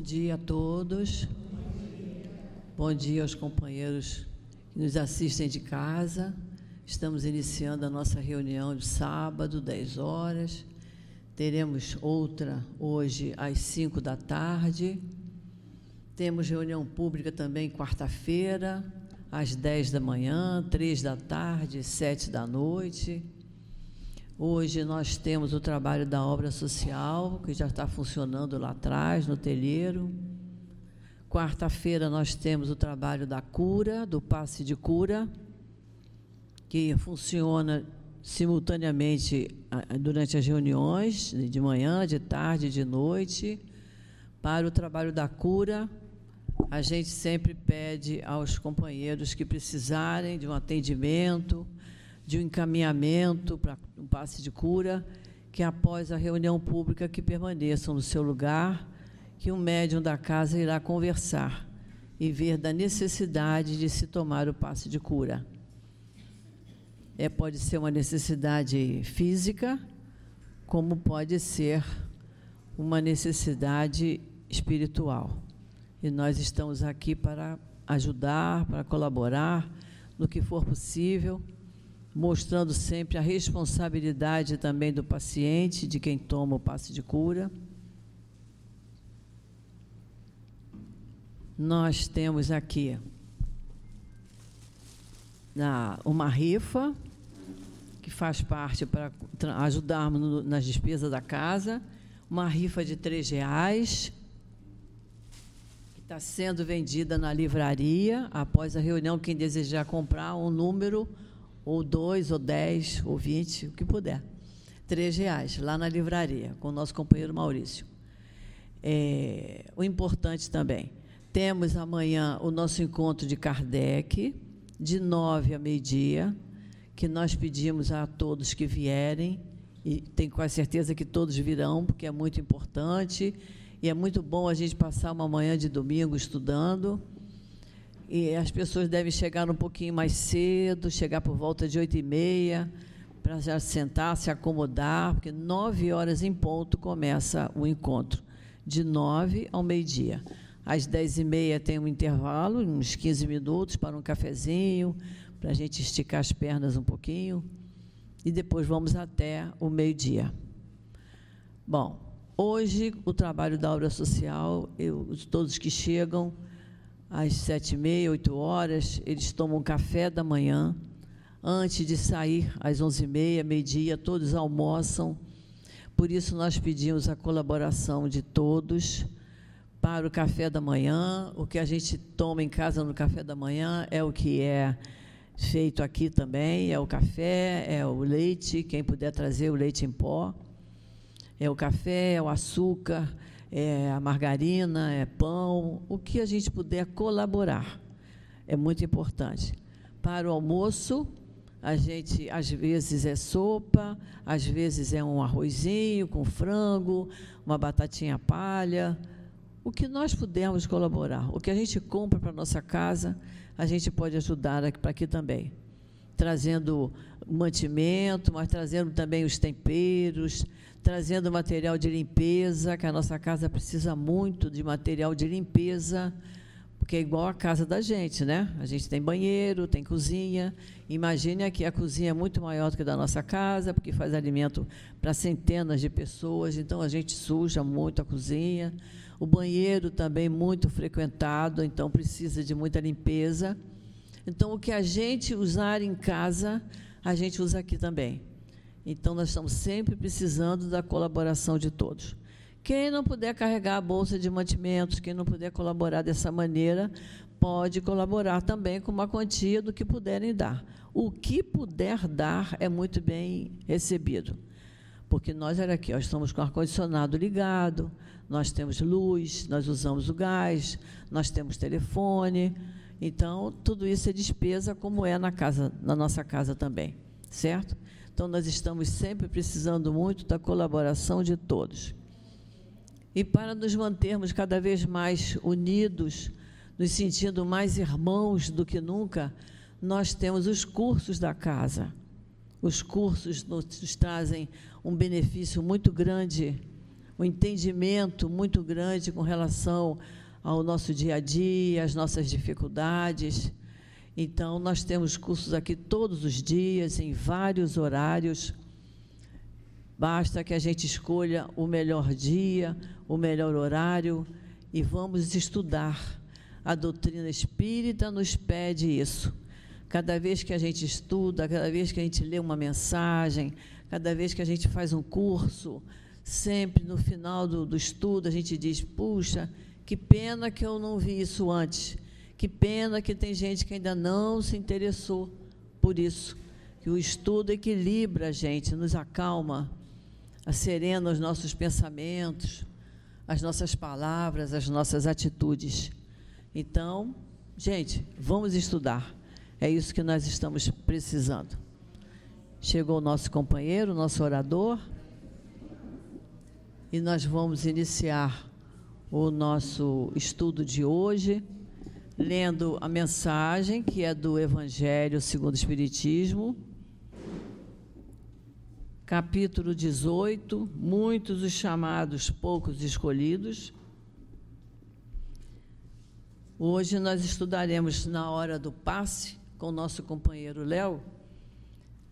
Bom dia a todos. Bom dia aos companheiros que nos assistem de casa. Estamos iniciando a nossa reunião de sábado, 10 horas. Teremos outra hoje às 5 da tarde. Temos reunião pública também quarta-feira, às 10 da manhã, 3 da tarde, 7 da noite. Hoje nós temos o trabalho da obra social, que já está funcionando lá atrás, no telheiro. Quarta-feira nós temos o trabalho da cura, do passe de cura, que funciona simultaneamente durante as reuniões, de manhã, de tarde, de noite. Para o trabalho da cura, a gente sempre pede aos companheiros que precisarem de um atendimento, de um encaminhamento para um passe de cura, que após a reunião pública que permaneçam no seu lugar, que o médium da casa irá conversar e ver da necessidade de se tomar o passe de cura. É, pode ser uma necessidade física, como pode ser uma necessidade espiritual. E nós estamos aqui para ajudar, para colaborar no que for possível mostrando sempre a responsabilidade também do paciente, de quem toma o passe de cura. Nós temos aqui uma rifa que faz parte para ajudarmos nas despesas da casa, uma rifa de três reais que está sendo vendida na livraria após a reunião. Quem desejar comprar um número ou dois, ou dez, ou vinte, o que puder. Três reais, lá na livraria, com o nosso companheiro Maurício. É, o importante também, temos amanhã o nosso encontro de Kardec, de nove a meio-dia, que nós pedimos a todos que vierem, e tenho quase certeza que todos virão, porque é muito importante, e é muito bom a gente passar uma manhã de domingo estudando, e as pessoas devem chegar um pouquinho mais cedo, chegar por volta de oito e meia, para já sentar, se acomodar, porque nove horas em ponto começa o encontro, de nove ao meio-dia. Às dez e meia tem um intervalo, uns 15 minutos para um cafezinho, para a gente esticar as pernas um pouquinho, e depois vamos até o meio-dia. Bom, hoje o trabalho da obra social, eu, todos que chegam, às sete e meia, oito horas, eles tomam café da manhã. Antes de sair, às onze e meia, meio-dia, todos almoçam. Por isso, nós pedimos a colaboração de todos para o café da manhã. O que a gente toma em casa no café da manhã é o que é feito aqui também: é o café, é o leite, quem puder trazer o leite em pó, é o café, é o açúcar é a margarina, é pão, o que a gente puder colaborar. É muito importante. Para o almoço, a gente às vezes é sopa, às vezes é um arrozinho com frango, uma batatinha palha, o que nós pudermos colaborar, o que a gente compra para nossa casa, a gente pode ajudar aqui, para aqui também, trazendo mantimento, mas trazendo também os temperos, trazendo material de limpeza, que a nossa casa precisa muito de material de limpeza, porque é igual a casa da gente, né? A gente tem banheiro, tem cozinha. Imagine aqui, a cozinha é muito maior do que a da nossa casa, porque faz alimento para centenas de pessoas, então a gente suja muito a cozinha. O banheiro também muito frequentado, então precisa de muita limpeza. Então, o que a gente usar em casa, a gente usa aqui também. Então, nós estamos sempre precisando da colaboração de todos. Quem não puder carregar a bolsa de mantimentos, quem não puder colaborar dessa maneira, pode colaborar também com uma quantia do que puderem dar. O que puder dar é muito bem recebido. Porque nós, olha aqui, nós estamos com ar-condicionado ligado, nós temos luz, nós usamos o gás, nós temos telefone. Então, tudo isso é despesa, como é na, casa, na nossa casa também, certo? Então, nós estamos sempre precisando muito da colaboração de todos. E para nos mantermos cada vez mais unidos, nos sentindo mais irmãos do que nunca, nós temos os cursos da casa. Os cursos nos trazem um benefício muito grande, um entendimento muito grande com relação ao nosso dia a dia, às nossas dificuldades. Então, nós temos cursos aqui todos os dias, em vários horários. Basta que a gente escolha o melhor dia, o melhor horário e vamos estudar. A doutrina espírita nos pede isso. Cada vez que a gente estuda, cada vez que a gente lê uma mensagem, cada vez que a gente faz um curso, sempre no final do, do estudo a gente diz: puxa, que pena que eu não vi isso antes. Que pena que tem gente que ainda não se interessou por isso. Que o estudo equilibra a gente, nos acalma, acerena os nossos pensamentos, as nossas palavras, as nossas atitudes. Então, gente, vamos estudar. É isso que nós estamos precisando. Chegou o nosso companheiro, nosso orador, e nós vamos iniciar o nosso estudo de hoje, lendo a mensagem que é do Evangelho segundo o Espiritismo, capítulo 18, muitos os chamados, poucos escolhidos. Hoje nós estudaremos na hora do passe com nosso companheiro Léo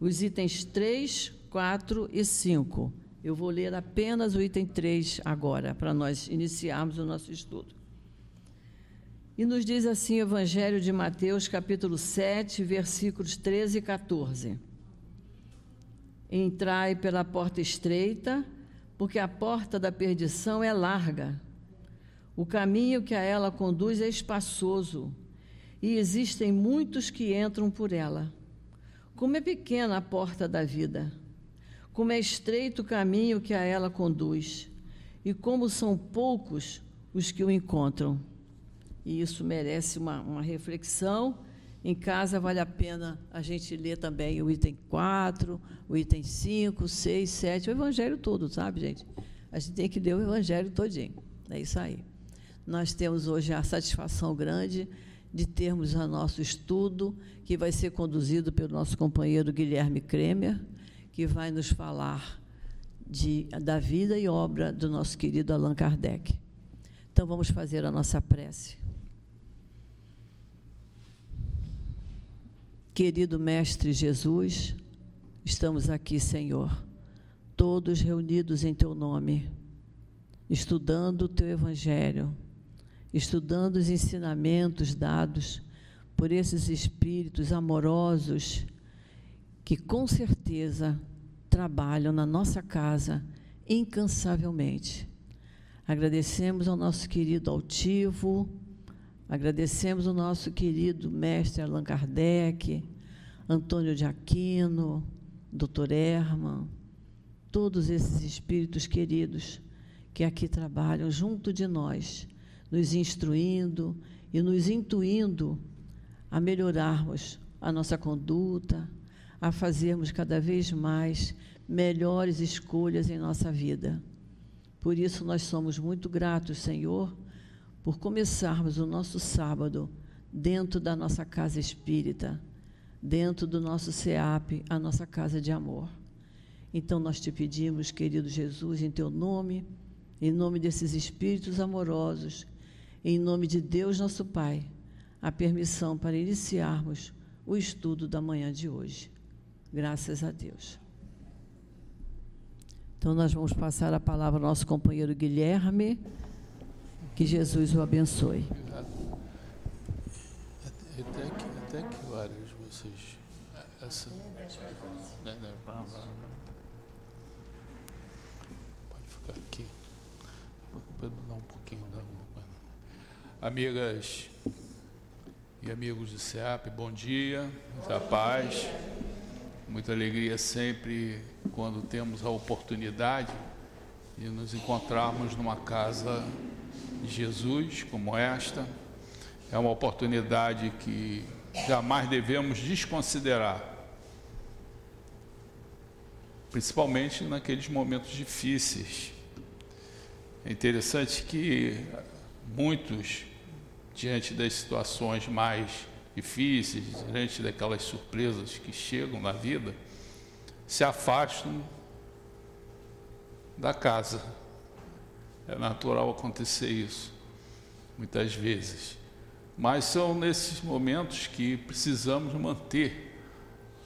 os itens 3, 4 e 5 eu vou ler apenas o item 3 agora, para nós iniciarmos o nosso estudo. E nos diz assim o Evangelho de Mateus, capítulo 7, versículos 13 e 14. Entrai pela porta estreita, porque a porta da perdição é larga. O caminho que a ela conduz é espaçoso, e existem muitos que entram por ela. Como é pequena a porta da vida! como é estreito o caminho que a ela conduz, e como são poucos os que o encontram. E isso merece uma, uma reflexão. Em casa vale a pena a gente ler também o item 4, o item 5, 6, 7, o Evangelho todo, sabe, gente? A gente tem que ler o Evangelho todinho. É isso aí. Nós temos hoje a satisfação grande de termos o nosso estudo, que vai ser conduzido pelo nosso companheiro Guilherme Kremer, que vai nos falar de, da vida e obra do nosso querido Allan Kardec. Então vamos fazer a nossa prece. Querido Mestre Jesus, estamos aqui, Senhor, todos reunidos em Teu nome, estudando o Teu Evangelho, estudando os ensinamentos dados por esses espíritos amorosos que com certeza trabalham na nossa casa incansavelmente. Agradecemos ao nosso querido altivo, agradecemos ao nosso querido mestre Allan Kardec, Antônio de Aquino, Dr. Herman, todos esses espíritos queridos que aqui trabalham junto de nós, nos instruindo e nos intuindo a melhorarmos a nossa conduta, a fazermos cada vez mais melhores escolhas em nossa vida. Por isso, nós somos muito gratos, Senhor, por começarmos o nosso sábado dentro da nossa casa espírita, dentro do nosso SEAP, a nossa casa de amor. Então, nós te pedimos, querido Jesus, em teu nome, em nome desses espíritos amorosos, em nome de Deus, nosso Pai, a permissão para iniciarmos o estudo da manhã de hoje. Graças a Deus. Então, nós vamos passar a palavra ao nosso companheiro Guilherme. Que Jesus o abençoe. Até que, até que horas vocês. Essa, né, né, pode ficar aqui. Pode dar um pouquinho da Amigas e amigos do SEAP, bom dia, muita paz. Muita alegria sempre quando temos a oportunidade de nos encontrarmos numa casa de Jesus como esta. É uma oportunidade que jamais devemos desconsiderar, principalmente naqueles momentos difíceis. É interessante que muitos, diante das situações mais difíceis, diante daquelas surpresas que chegam na vida, se afastam da casa, é natural acontecer isso, muitas vezes. Mas são nesses momentos que precisamos manter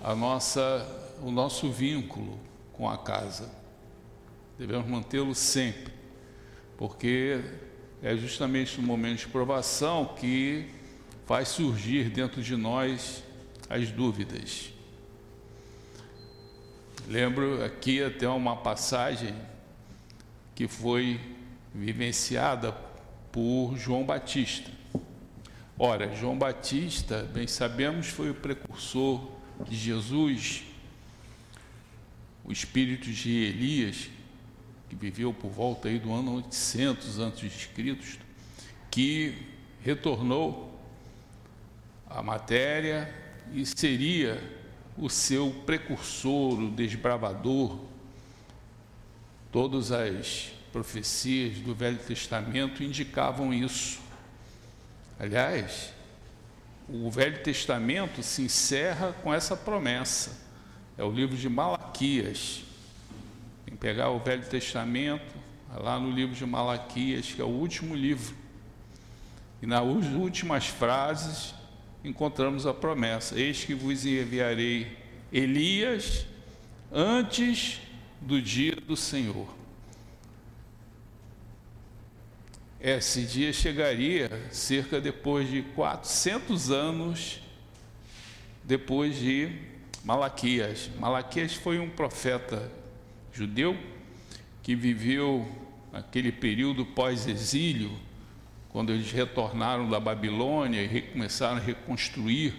a nossa, o nosso vínculo com a casa. Devemos mantê-lo sempre, porque é justamente no momento de provação que faz surgir dentro de nós as dúvidas. Lembro aqui até uma passagem que foi vivenciada por João Batista. Ora, João Batista, bem sabemos, foi o precursor de Jesus, o espírito de Elias, que viveu por volta aí do ano 800 a.C., que retornou à matéria e seria o seu precursor, o desbravador. Todas as profecias do Velho Testamento indicavam isso. Aliás, o Velho Testamento se encerra com essa promessa. É o livro de Malaquias. Tem que pegar o Velho Testamento, lá no livro de Malaquias, que é o último livro. E nas últimas frases encontramos a promessa: Eis que vos enviarei Elias antes do dia do Senhor. Esse dia chegaria cerca depois de 400 anos depois de Malaquias. Malaquias foi um profeta judeu que viveu aquele período pós-exílio quando eles retornaram da Babilônia e começaram a reconstruir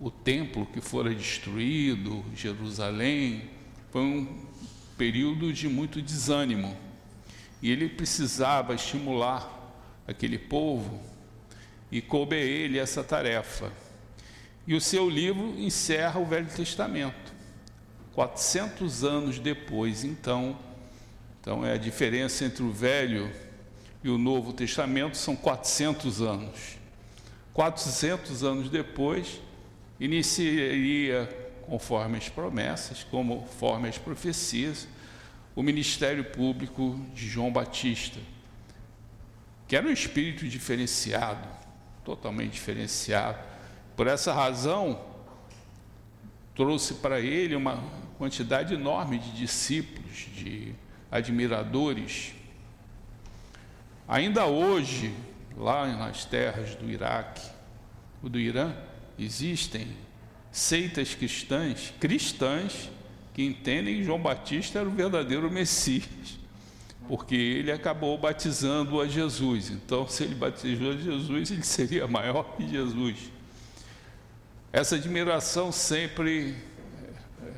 o templo que fora destruído, Jerusalém, foi um período de muito desânimo. E ele precisava estimular aquele povo e coube a ele essa tarefa. E o seu livro encerra o Velho Testamento. 400 anos depois, então, então é a diferença entre o Velho e o Novo Testamento são 400 anos. 400 anos depois, iniciaria, conforme as promessas, conforme as profecias, o ministério público de João Batista, que era um espírito diferenciado, totalmente diferenciado. Por essa razão, trouxe para ele uma quantidade enorme de discípulos, de admiradores, Ainda hoje, lá nas terras do Iraque, ou do Irã, existem seitas cristãs, cristãs, que entendem que João Batista era o verdadeiro Messias, porque ele acabou batizando a Jesus. Então, se ele batizou a Jesus, ele seria maior que Jesus. Essa admiração sempre é, é,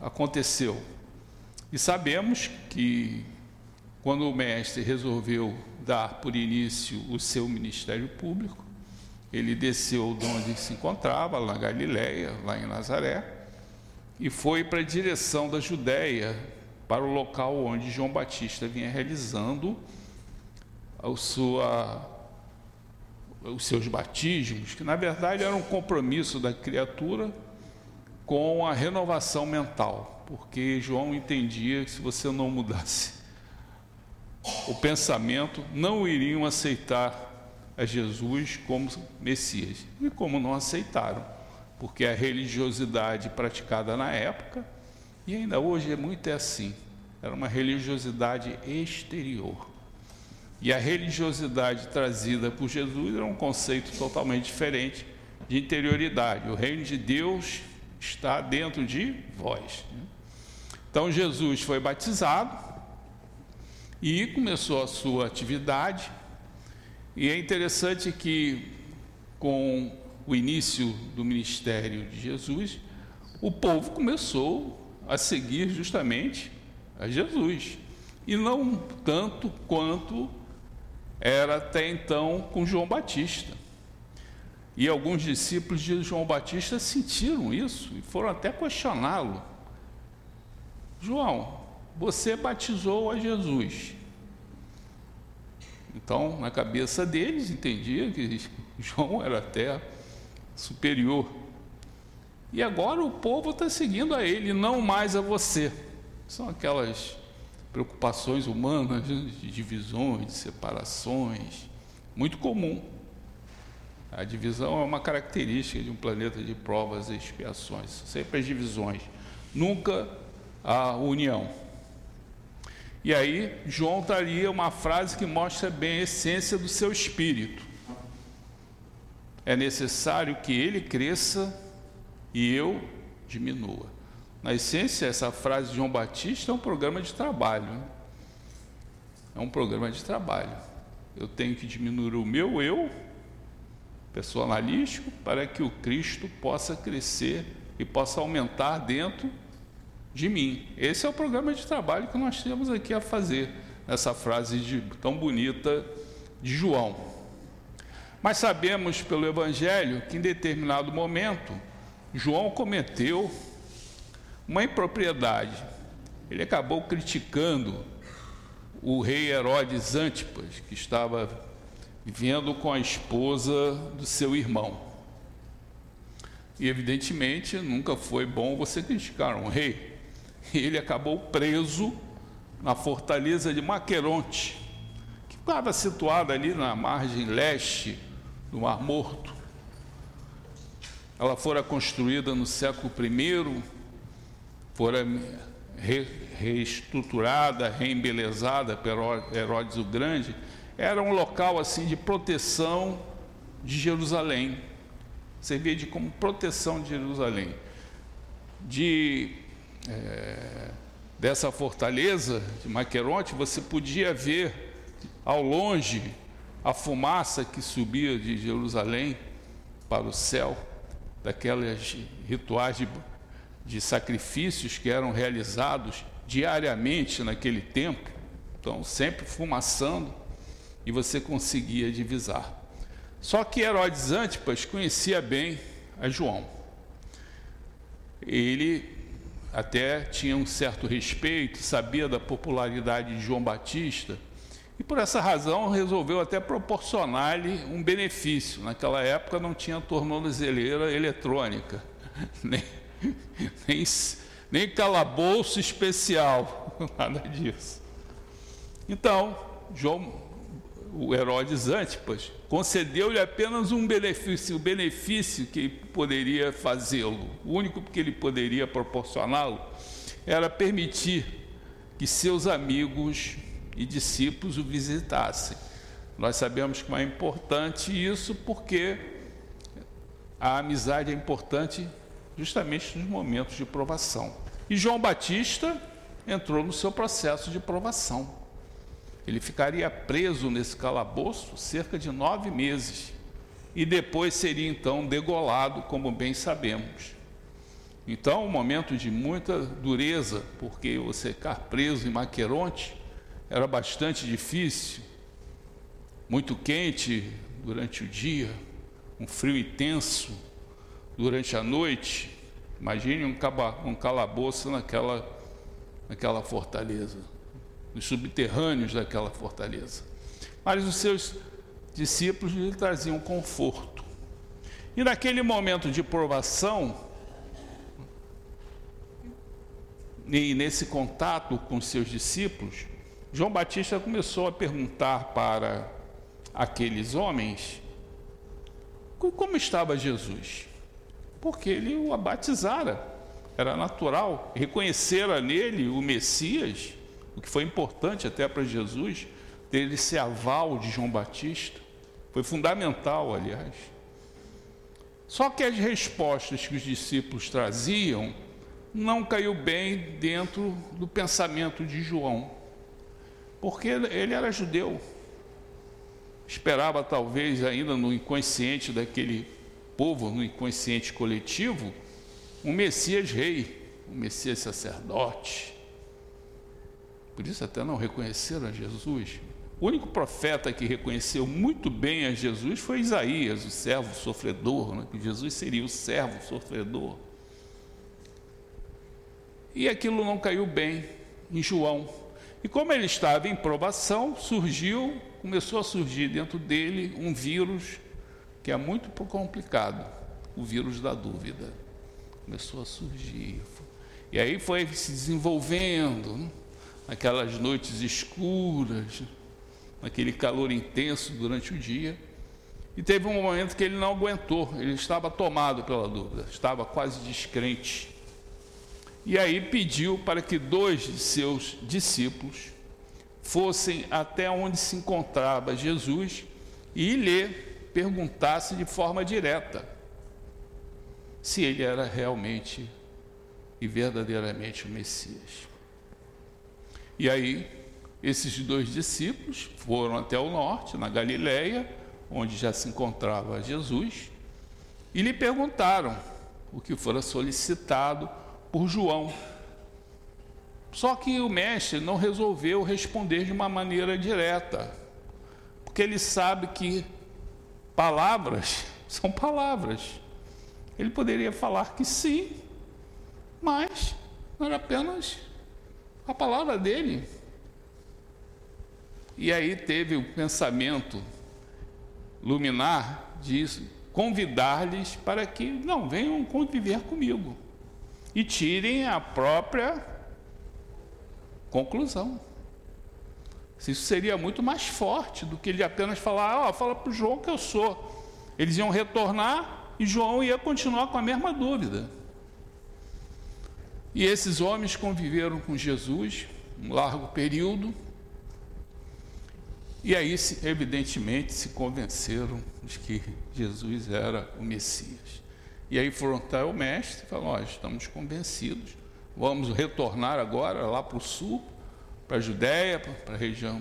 aconteceu. E sabemos que quando o mestre resolveu dar por início o seu ministério público, ele desceu de onde se encontrava, lá na Galiléia, lá em Nazaré, e foi para a direção da Judéia, para o local onde João Batista vinha realizando sua, os seus batismos, que na verdade era um compromisso da criatura com a renovação mental, porque João entendia que se você não mudasse o pensamento, não iriam aceitar a Jesus como Messias. E como não aceitaram, porque a religiosidade praticada na época, e ainda hoje é muito é assim, era uma religiosidade exterior. E a religiosidade trazida por Jesus era um conceito totalmente diferente de interioridade. O reino de Deus está dentro de vós. Então Jesus foi batizado, e começou a sua atividade. E é interessante que, com o início do ministério de Jesus, o povo começou a seguir justamente a Jesus, e não tanto quanto era até então com João Batista. E alguns discípulos de João Batista sentiram isso e foram até questioná-lo. João, você batizou a Jesus. Então, na cabeça deles, entendia que João era até superior. E agora o povo está seguindo a ele, não mais a você. São aquelas preocupações humanas, né, de divisões, de separações, muito comum. A divisão é uma característica de um planeta de provas e expiações, sempre as divisões, nunca a união. E aí, João traria uma frase que mostra bem a essência do seu espírito. É necessário que ele cresça e eu diminua. Na essência, essa frase de João Batista é um programa de trabalho. Né? É um programa de trabalho. Eu tenho que diminuir o meu eu personalístico para que o Cristo possa crescer e possa aumentar dentro de mim. Esse é o programa de trabalho que nós temos aqui a fazer, essa frase de, tão bonita de João. Mas sabemos pelo Evangelho que em determinado momento João cometeu uma impropriedade. Ele acabou criticando o rei Herodes Antipas, que estava vivendo com a esposa do seu irmão. E evidentemente nunca foi bom você criticar um rei. Ele acabou preso na fortaleza de Maqueronte, que estava situada ali na margem leste do Mar Morto. Ela fora construída no século I, fora re, reestruturada, reembelezada por Herodes o Grande, era um local assim de proteção de Jerusalém. Servia de como proteção de Jerusalém. De é, dessa fortaleza de Maqueronte, você podia ver ao longe a fumaça que subia de Jerusalém para o céu daquelas rituais de, de sacrifícios que eram realizados diariamente naquele tempo, então sempre fumaçando, e você conseguia divisar. Só que Herodes Antipas conhecia bem a João. Ele até tinha um certo respeito, sabia da popularidade de João Batista, e por essa razão resolveu até proporcionar-lhe um benefício. Naquela época não tinha tornozeleira eletrônica, nem, nem, nem calabouço especial, nada disso. Então, João, o Herodes Antipas, concedeu-lhe apenas um benefício, o benefício que poderia fazê-lo, o único que ele poderia proporcioná-lo, era permitir que seus amigos e discípulos o visitassem. Nós sabemos que é importante isso porque a amizade é importante justamente nos momentos de provação. E João Batista entrou no seu processo de provação. Ele ficaria preso nesse calabouço cerca de nove meses e depois seria então degolado, como bem sabemos. Então, um momento de muita dureza, porque você ficar preso em Maqueronte era bastante difícil, muito quente durante o dia, um frio intenso durante a noite. Imagine um, um calabouço naquela, naquela fortaleza, nos subterrâneos daquela fortaleza. Mas os seus discípulos lhe traziam conforto. E naquele momento de provação, e nesse contato com seus discípulos, João Batista começou a perguntar para aqueles homens como estava Jesus, porque ele o batizara, era natural, reconhecera nele o Messias, o que foi importante até para Jesus, ter esse aval de João Batista, foi fundamental, aliás. Só que as respostas que os discípulos traziam não caiu bem dentro do pensamento de João porque ele era judeu. Esperava talvez ainda no inconsciente daquele povo, no inconsciente coletivo, um Messias rei, um Messias sacerdote. Por isso até não reconheceram a Jesus. O único profeta que reconheceu muito bem a Jesus foi Isaías, o servo sofredor, né? que Jesus seria o servo sofredor. E aquilo não caiu bem em João. E como ele estava em provação, surgiu, começou a surgir dentro dele um vírus que é muito complicado, o vírus da dúvida. Começou a surgir. E aí foi se desenvolvendo. Né? naquelas noites escuras, naquele calor intenso durante o dia. E teve um momento que ele não aguentou, ele estava tomado pela dúvida, estava quase descrente. E aí pediu para que dois de seus discípulos fossem até onde se encontrava Jesus e lhe perguntasse de forma direta se ele era realmente e verdadeiramente o Messias. E aí, esses dois discípulos foram até o norte, na Galileia, onde já se encontrava Jesus, e lhe perguntaram o que fora solicitado por João. Só que o mestre não resolveu responder de uma maneira direta, porque ele sabe que palavras são palavras. Ele poderia falar que sim, mas era apenas a palavra dele. E aí teve o pensamento luminar de convidar-lhes para que não venham conviver comigo e tirem a própria conclusão. Isso seria muito mais forte do que ele apenas falar, ó, oh, fala para o João que eu sou. Eles iam retornar e João ia continuar com a mesma dúvida. E esses homens conviveram com Jesus um largo período, e aí, evidentemente, se convenceram de que Jesus era o Messias. E aí foram até o mestre e falaram: Nós estamos convencidos, vamos retornar agora lá para o sul, para a Judéia, para a região,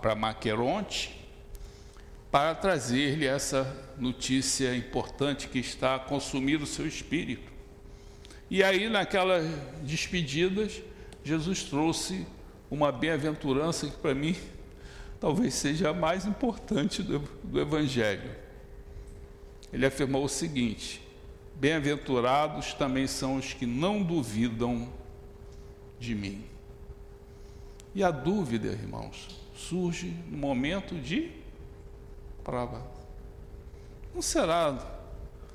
para Maqueronte, para trazer-lhe essa notícia importante que está a consumir o seu espírito. E aí, naquelas despedidas, Jesus trouxe uma bem-aventurança que para mim talvez seja a mais importante do, do Evangelho. Ele afirmou o seguinte: Bem-aventurados também são os que não duvidam de mim. E a dúvida, irmãos, surge no momento de prova. Não será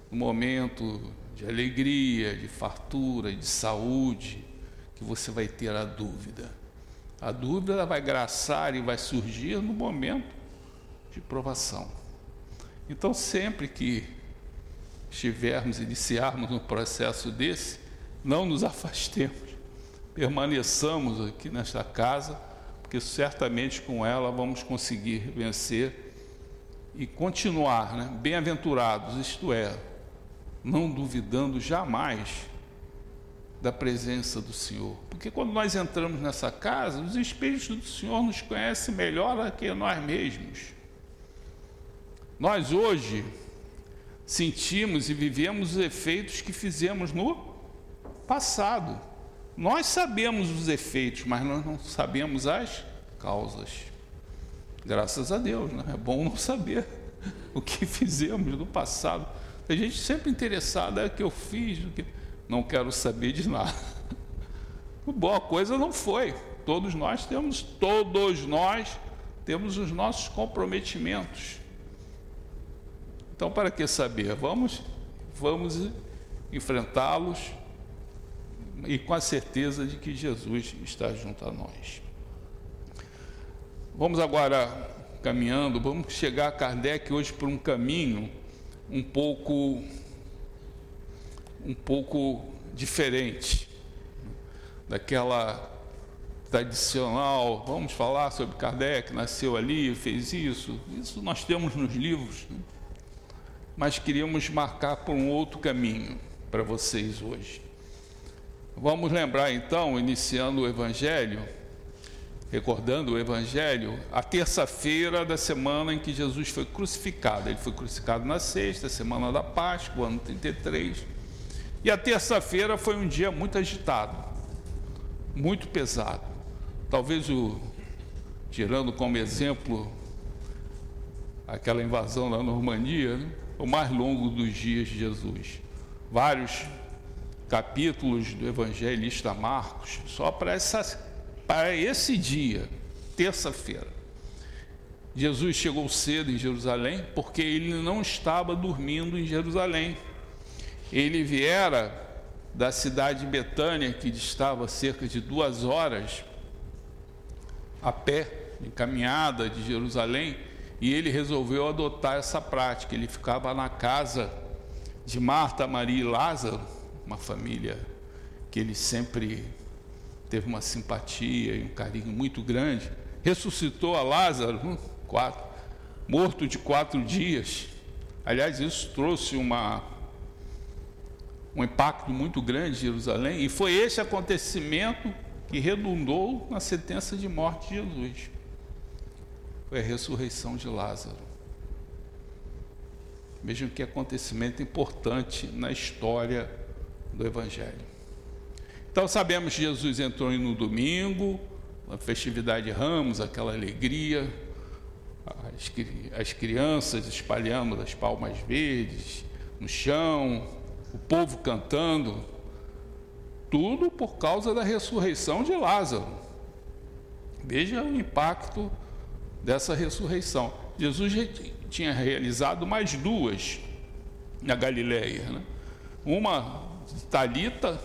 no momento de alegria, de fartura, de saúde, que você vai ter a dúvida. A dúvida vai graçar e vai surgir no momento de provação. Então, sempre que estivermos, iniciarmos um processo desse, não nos afastemos, permaneçamos aqui nesta casa, porque certamente com ela vamos conseguir vencer e continuar, né? bem-aventurados, isto é, não duvidando jamais da presença do Senhor. Porque quando nós entramos nessa casa, os Espíritos do Senhor nos conhecem melhor do que nós mesmos. Nós hoje sentimos e vivemos os efeitos que fizemos no passado. Nós sabemos os efeitos, mas nós não sabemos as causas. Graças a Deus, né? é bom não saber o que fizemos no passado. A gente sempre interessada é o que eu fiz, que não quero saber de nada. Boa coisa não foi. Todos nós temos, todos nós temos os nossos comprometimentos. Então, para que saber? Vamos, vamos enfrentá-los e com a certeza de que Jesus está junto a nós. Vamos agora caminhando, vamos chegar a Kardec hoje por um caminho um pouco um pouco diferente daquela tradicional, vamos falar sobre Kardec, nasceu ali, fez isso, isso nós temos nos livros, né? Mas queríamos marcar por um outro caminho para vocês hoje. Vamos lembrar então, iniciando o Evangelho, recordando o Evangelho, a terça-feira da semana em que Jesus foi crucificado. Ele foi crucificado na sexta, semana da Páscoa, ano 33. E a terça-feira foi um dia muito agitado, muito pesado. Talvez o, tirando como exemplo aquela invasão da Normandia, né? O mais longo dos dias de Jesus. Vários capítulos do evangelista Marcos, só para, essa, para esse dia, terça-feira. Jesus chegou cedo em Jerusalém porque ele não estava dormindo em Jerusalém ele viera da cidade de Betânia, que distava cerca de duas horas a pé, em caminhada de Jerusalém, e ele resolveu adotar essa prática. Ele ficava na casa de Marta, Maria e Lázaro, uma família que ele sempre teve uma simpatia e um carinho muito grande. Ressuscitou a Lázaro, hum, quatro, morto de quatro dias. Aliás, isso trouxe uma, um impacto muito grande em Jerusalém, e foi esse acontecimento que redundou na sentença de morte de Jesus foi a ressurreição de Lázaro. Vejam que acontecimento importante na história do Evangelho. Então sabemos que Jesus entrou no domingo, a festividade de Ramos, aquela alegria, as, as crianças espalhando as palmas verdes no chão, o povo cantando, tudo por causa da ressurreição de Lázaro. Veja o impacto dessa ressurreição. Jesus tinha realizado mais duas na Galileia. Né? Uma Talita,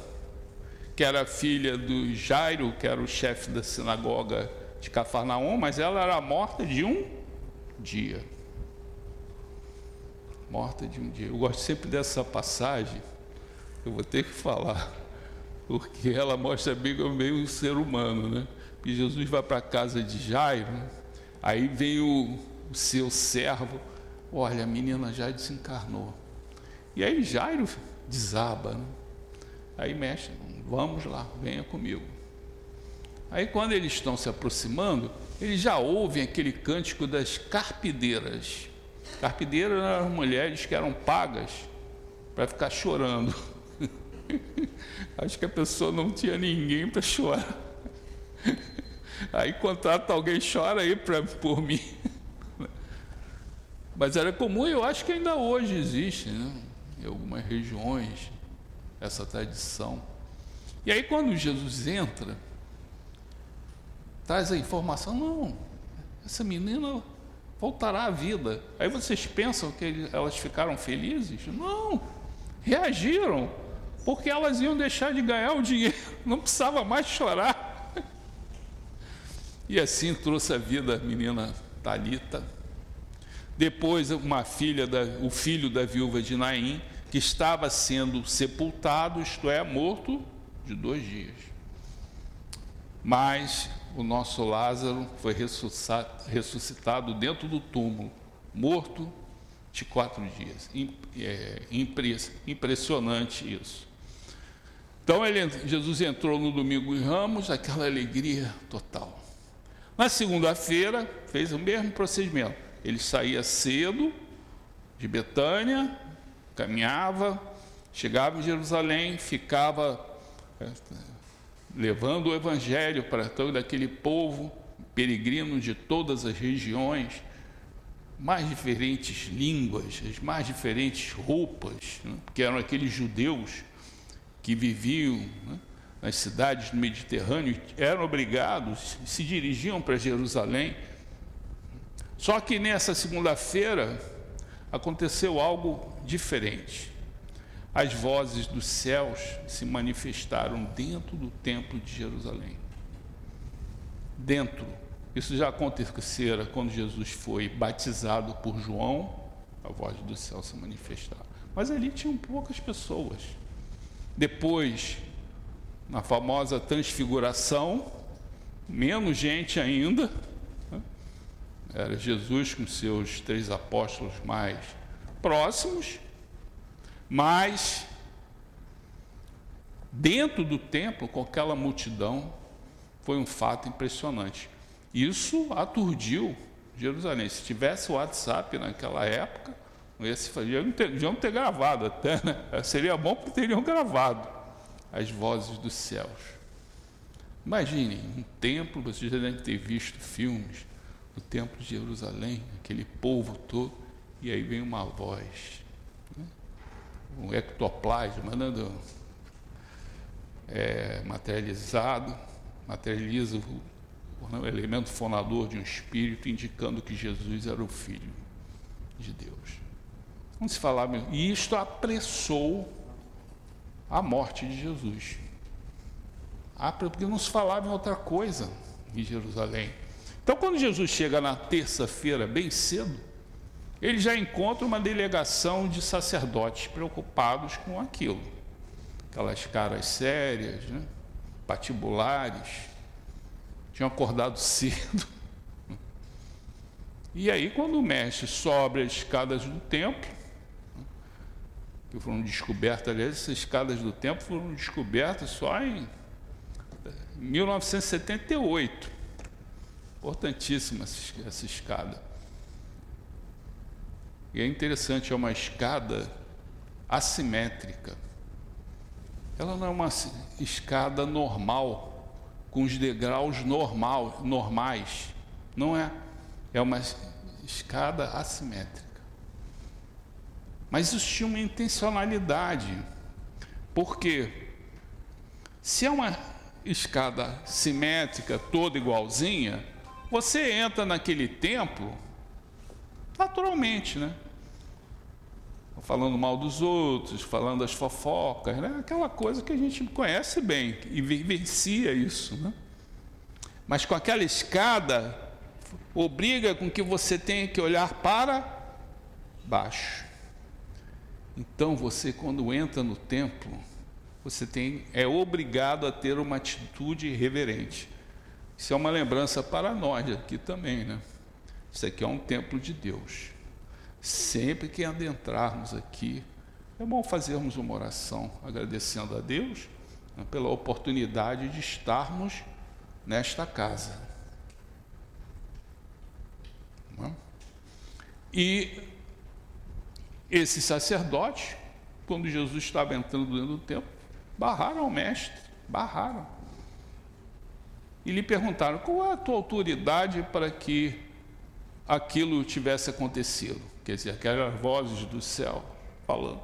que era filha do Jairo, que era o chefe da sinagoga de Cafarnaum, mas ela era morta de um dia. Morta de um dia. Eu gosto sempre dessa passagem, eu vou ter que falar, porque ela mostra bem meio um ser humano, né? E Jesus vai para a casa de Jairo, Aí vem o, o seu servo, olha, a menina já desencarnou. E aí Jairo desaba, né? Aí mexe, vamos lá, venha comigo. Aí quando eles estão se aproximando, eles já ouvem aquele cântico das carpideiras. Carpideiras eram mulheres que eram pagas para ficar chorando. Acho que a pessoa não tinha ninguém para chorar. Aí contrata alguém, chora aí pra, por mim. Mas era comum eu acho que ainda hoje existe, né? em algumas regiões, essa tradição. E aí quando Jesus entra, traz a informação, não, essa menina voltará à vida. Aí vocês pensam que elas ficaram felizes? Não, reagiram, porque elas iam deixar de ganhar o dinheiro, não precisava mais chorar. E assim trouxe a vida a menina Talita. Depois uma filha da, o filho da viúva de Naim, que estava sendo sepultado, isto é, morto de dois dias. Mas o nosso Lázaro foi ressuscitado dentro do túmulo, morto de quatro dias. É, impressionante isso. Então ele, Jesus entrou no domingo em Ramos, aquela alegria total. Na segunda-feira, fez o mesmo procedimento. Ele saía cedo de Betânia, caminhava, chegava em Jerusalém, ficava é, levando o evangelho para todo aquele povo peregrino de todas as regiões, mais diferentes línguas, as mais diferentes roupas, né, que eram aqueles judeus que viviam né, nas cidades do Mediterrâneo eram obrigados, se dirigiam para Jerusalém. Só que nessa segunda-feira aconteceu algo diferente. As vozes dos céus se manifestaram dentro do templo de Jerusalém. Dentro. Isso já acontecera quando Jesus foi batizado por João, a voz do céu se manifestava. Mas ali tinham poucas pessoas. Depois na famosa transfiguração, menos gente ainda. Né? Era Jesus com seus três apóstolos mais próximos, mas dentro do templo, com aquela multidão, foi um fato impressionante. Isso aturdiu Jerusalém. Se tivesse o WhatsApp naquela época, não ia se fazer, deviam ter, ter gravado até, né? Seria bom porque teriam gravado as vozes dos céus. Imagine um templo, você já deve ter visto filmes do templo de Jerusalém, aquele povo todo, e aí vem uma voz, né? um ectoplasma mandando é, materializado, materializa o, o elemento fonador de um espírito, indicando que Jesus era o Filho de Deus. Vamos falar, e isto apressou a morte de Jesus. Ah, porque não se falava em outra coisa em Jerusalém. Então, quando Jesus chega na terça-feira, bem cedo, ele já encontra uma delegação de sacerdotes preocupados com aquilo. Aquelas caras sérias, né? patibulares, tinham acordado cedo. E aí, quando o mestre sobe as escadas do templo, que foram descobertas, aliás, essas escadas do templo foram descobertas só em 1978. Importantíssima essa escada. E é interessante, é uma escada assimétrica. Ela não é uma escada normal, com os degraus normal, normais. Não é. É uma escada assimétrica. Mas isso tinha uma intencionalidade. Porque se é uma escada simétrica, toda igualzinha, você entra naquele templo naturalmente, né? falando mal dos outros, falando as fofocas, né? aquela coisa que a gente conhece bem e vivencia isso. Né? Mas com aquela escada, obriga com que você tenha que olhar para baixo. Então você, quando entra no templo, você tem, é obrigado a ter uma atitude reverente. Isso é uma lembrança para nós aqui também, né? Isso aqui é um templo de Deus. Sempre que adentrarmos aqui, é bom fazermos uma oração agradecendo a Deus né, pela oportunidade de estarmos nesta casa. É? E esses sacerdotes, quando Jesus estava entrando dentro do templo, barraram o mestre, barraram. E lhe perguntaram: qual é a tua autoridade para que aquilo tivesse acontecido? quer dizer, aquelas vozes do céu falando.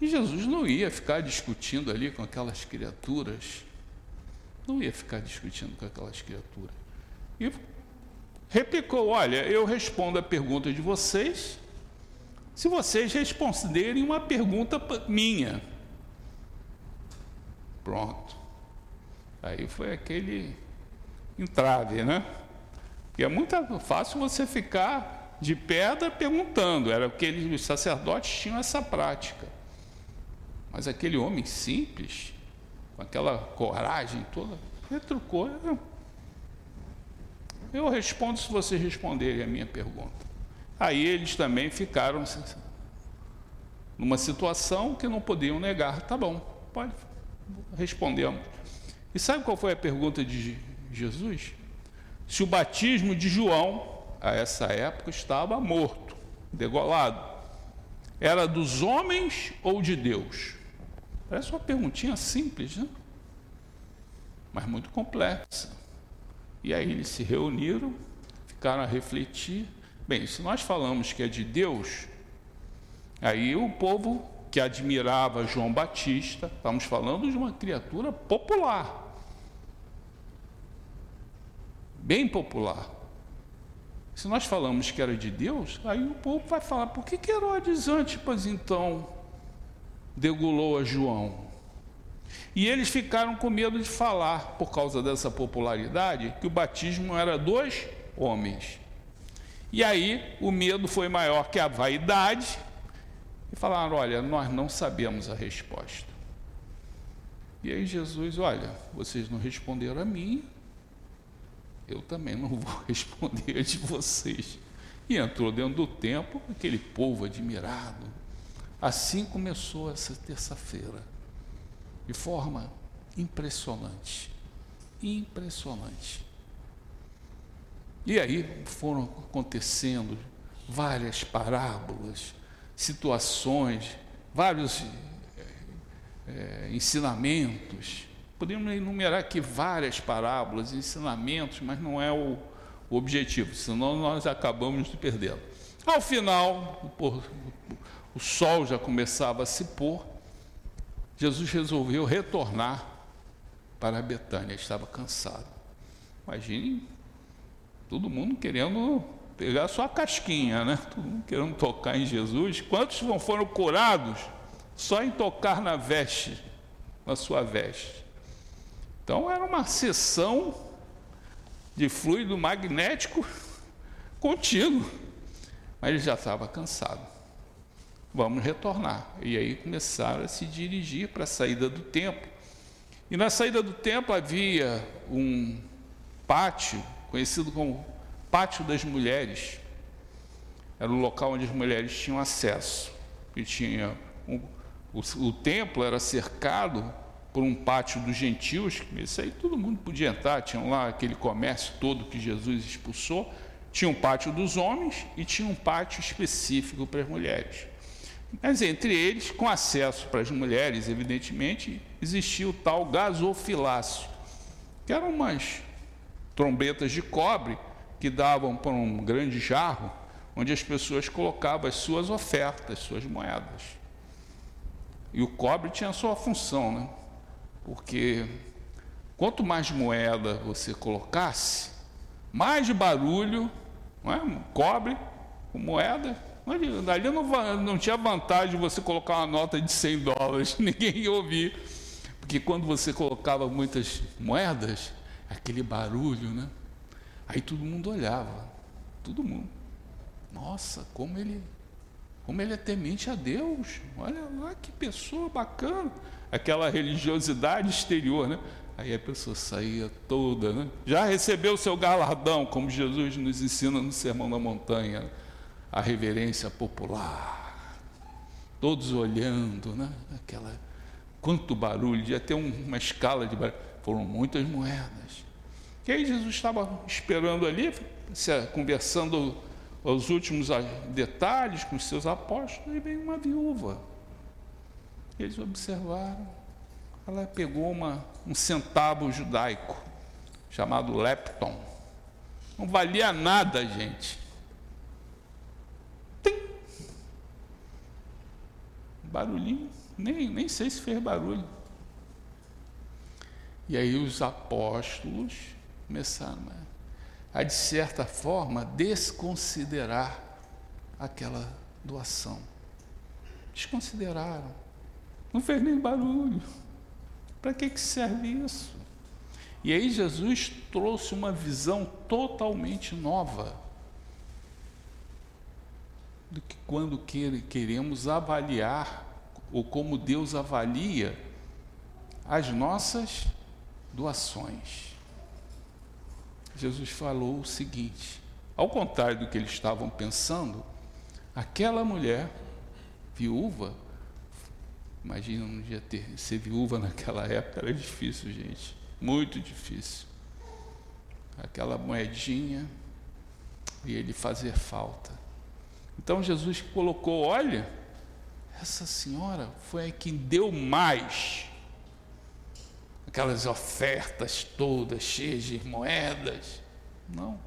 E Jesus não ia ficar discutindo ali com aquelas criaturas, não ia ficar discutindo com aquelas criaturas. E replicou: Olha, eu respondo a pergunta de vocês, se vocês responderem uma pergunta minha. Pronto. Aí foi aquele entrave, né? Porque é muito fácil você ficar de pedra perguntando. Era porque eles, os sacerdotes tinham essa prática. Mas aquele homem simples, com aquela coragem toda, retrucou. Eu respondo se vocês responderem a minha pergunta. Aí eles também ficaram numa situação que não podiam negar. Tá bom, pode respondemos. E sabe qual foi a pergunta de Jesus? Se o batismo de João a essa época estava morto, degolado. Era dos homens ou de Deus? Parece uma perguntinha simples, né? Mas muito complexa. E aí eles se reuniram, ficaram a refletir. Bem, se nós falamos que é de Deus, aí o povo que admirava João Batista, estamos falando de uma criatura popular, bem popular. Se nós falamos que era de Deus, aí o povo vai falar: por que, que Herodes Antipas então degolou a João? E eles ficaram com medo de falar, por causa dessa popularidade, que o batismo era dos homens. E aí o medo foi maior que a vaidade, e falaram: olha, nós não sabemos a resposta. E aí Jesus, olha, vocês não responderam a mim, eu também não vou responder de vocês. E entrou dentro do templo aquele povo admirado. Assim começou essa terça-feira, de forma impressionante. Impressionante. E aí foram acontecendo várias parábolas, situações, vários é, ensinamentos Podemos enumerar aqui várias parábolas, ensinamentos, mas não é o, o objetivo, senão nós acabamos de perdê-lo. Ao final, o, o sol já começava a se pôr, Jesus resolveu retornar para Betânia, estava cansado. Imagine todo mundo querendo pegar sua casquinha, né? Todo mundo querendo tocar em Jesus. Quantos foram curados só em tocar na veste, na sua veste? Então era uma sessão de fluido magnético contínuo. Mas ele já estava cansado. Vamos retornar. E aí começaram a se dirigir para a saída do templo. E na saída do templo havia um pátio, conhecido como Pátio das Mulheres. Era o local onde as mulheres tinham acesso. E tinha um, o, o templo era cercado por um pátio dos gentios, isso aí todo mundo podia entrar, tinha lá aquele comércio todo que Jesus expulsou, tinha um pátio dos homens e tinha um pátio específico para as mulheres. Mas entre eles, com acesso para as mulheres, evidentemente, existia o tal gasofilácio, que eram umas trombetas de cobre que davam para um grande jarro, onde as pessoas colocavam as suas ofertas, suas moedas. E o cobre tinha a sua função, né? Porque quanto mais moeda você colocasse, mais barulho, não é? cobre moeda, ali não, não tinha vantagem você colocar uma nota de 100 dólares, ninguém ia ouvir. Porque quando você colocava muitas moedas, aquele barulho, né? Aí todo mundo olhava, todo mundo. Nossa, como ele, como ele é temente a Deus. Olha lá que pessoa bacana aquela religiosidade exterior, né? Aí a pessoa saía toda, né? Já recebeu o seu galardão, como Jesus nos ensina no Sermão da Montanha, a reverência popular. Todos olhando, né? Aquela quanto barulho, devia ter uma escala de barulho. Foram muitas moedas. E aí Jesus estava esperando ali, conversando os últimos detalhes com os seus apóstolos, e veio uma viúva eles observaram. Ela pegou uma, um centavo judaico, chamado lepton. Não valia nada, gente. Tim! Barulhinho, nem, nem sei se fez barulho. E aí os apóstolos começaram a, de certa forma, desconsiderar aquela doação. Desconsideraram. Não fez nem barulho. Para que, que serve isso? E aí Jesus trouxe uma visão totalmente nova do que quando queremos avaliar ou como Deus avalia as nossas doações. Jesus falou o seguinte: ao contrário do que eles estavam pensando, aquela mulher viúva Imagina um dia ter, ser viúva naquela época, era difícil, gente. Muito difícil. Aquela moedinha e ele fazer falta. Então Jesus colocou: olha, essa senhora foi a quem deu mais. Aquelas ofertas todas cheias de moedas. Não.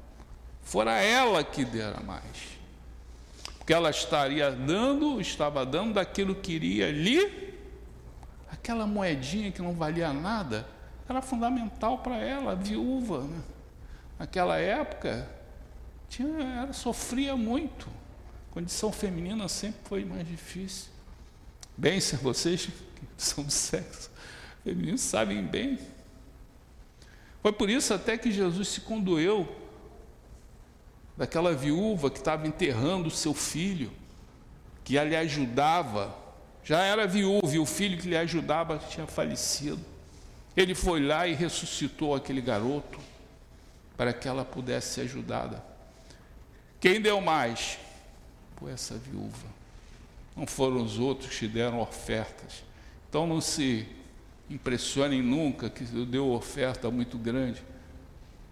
Fora ela que dera mais. Porque ela estaria dando, estava dando daquilo que iria lhe aquela moedinha que não valia nada, era fundamental para ela, viúva. Né? Naquela época, tinha, ela sofria muito. Condição feminina sempre foi mais difícil. Bem, se vocês que são do sexo feminino sabem bem. Foi por isso até que Jesus se condoeu daquela viúva que estava enterrando o seu filho, que lhe ajudava já era viúvo e o filho que lhe ajudava tinha falecido. Ele foi lá e ressuscitou aquele garoto para que ela pudesse ser ajudada. Quem deu mais? Foi essa viúva. Não foram os outros que deram ofertas. Então não se impressionem nunca que deu oferta muito grande.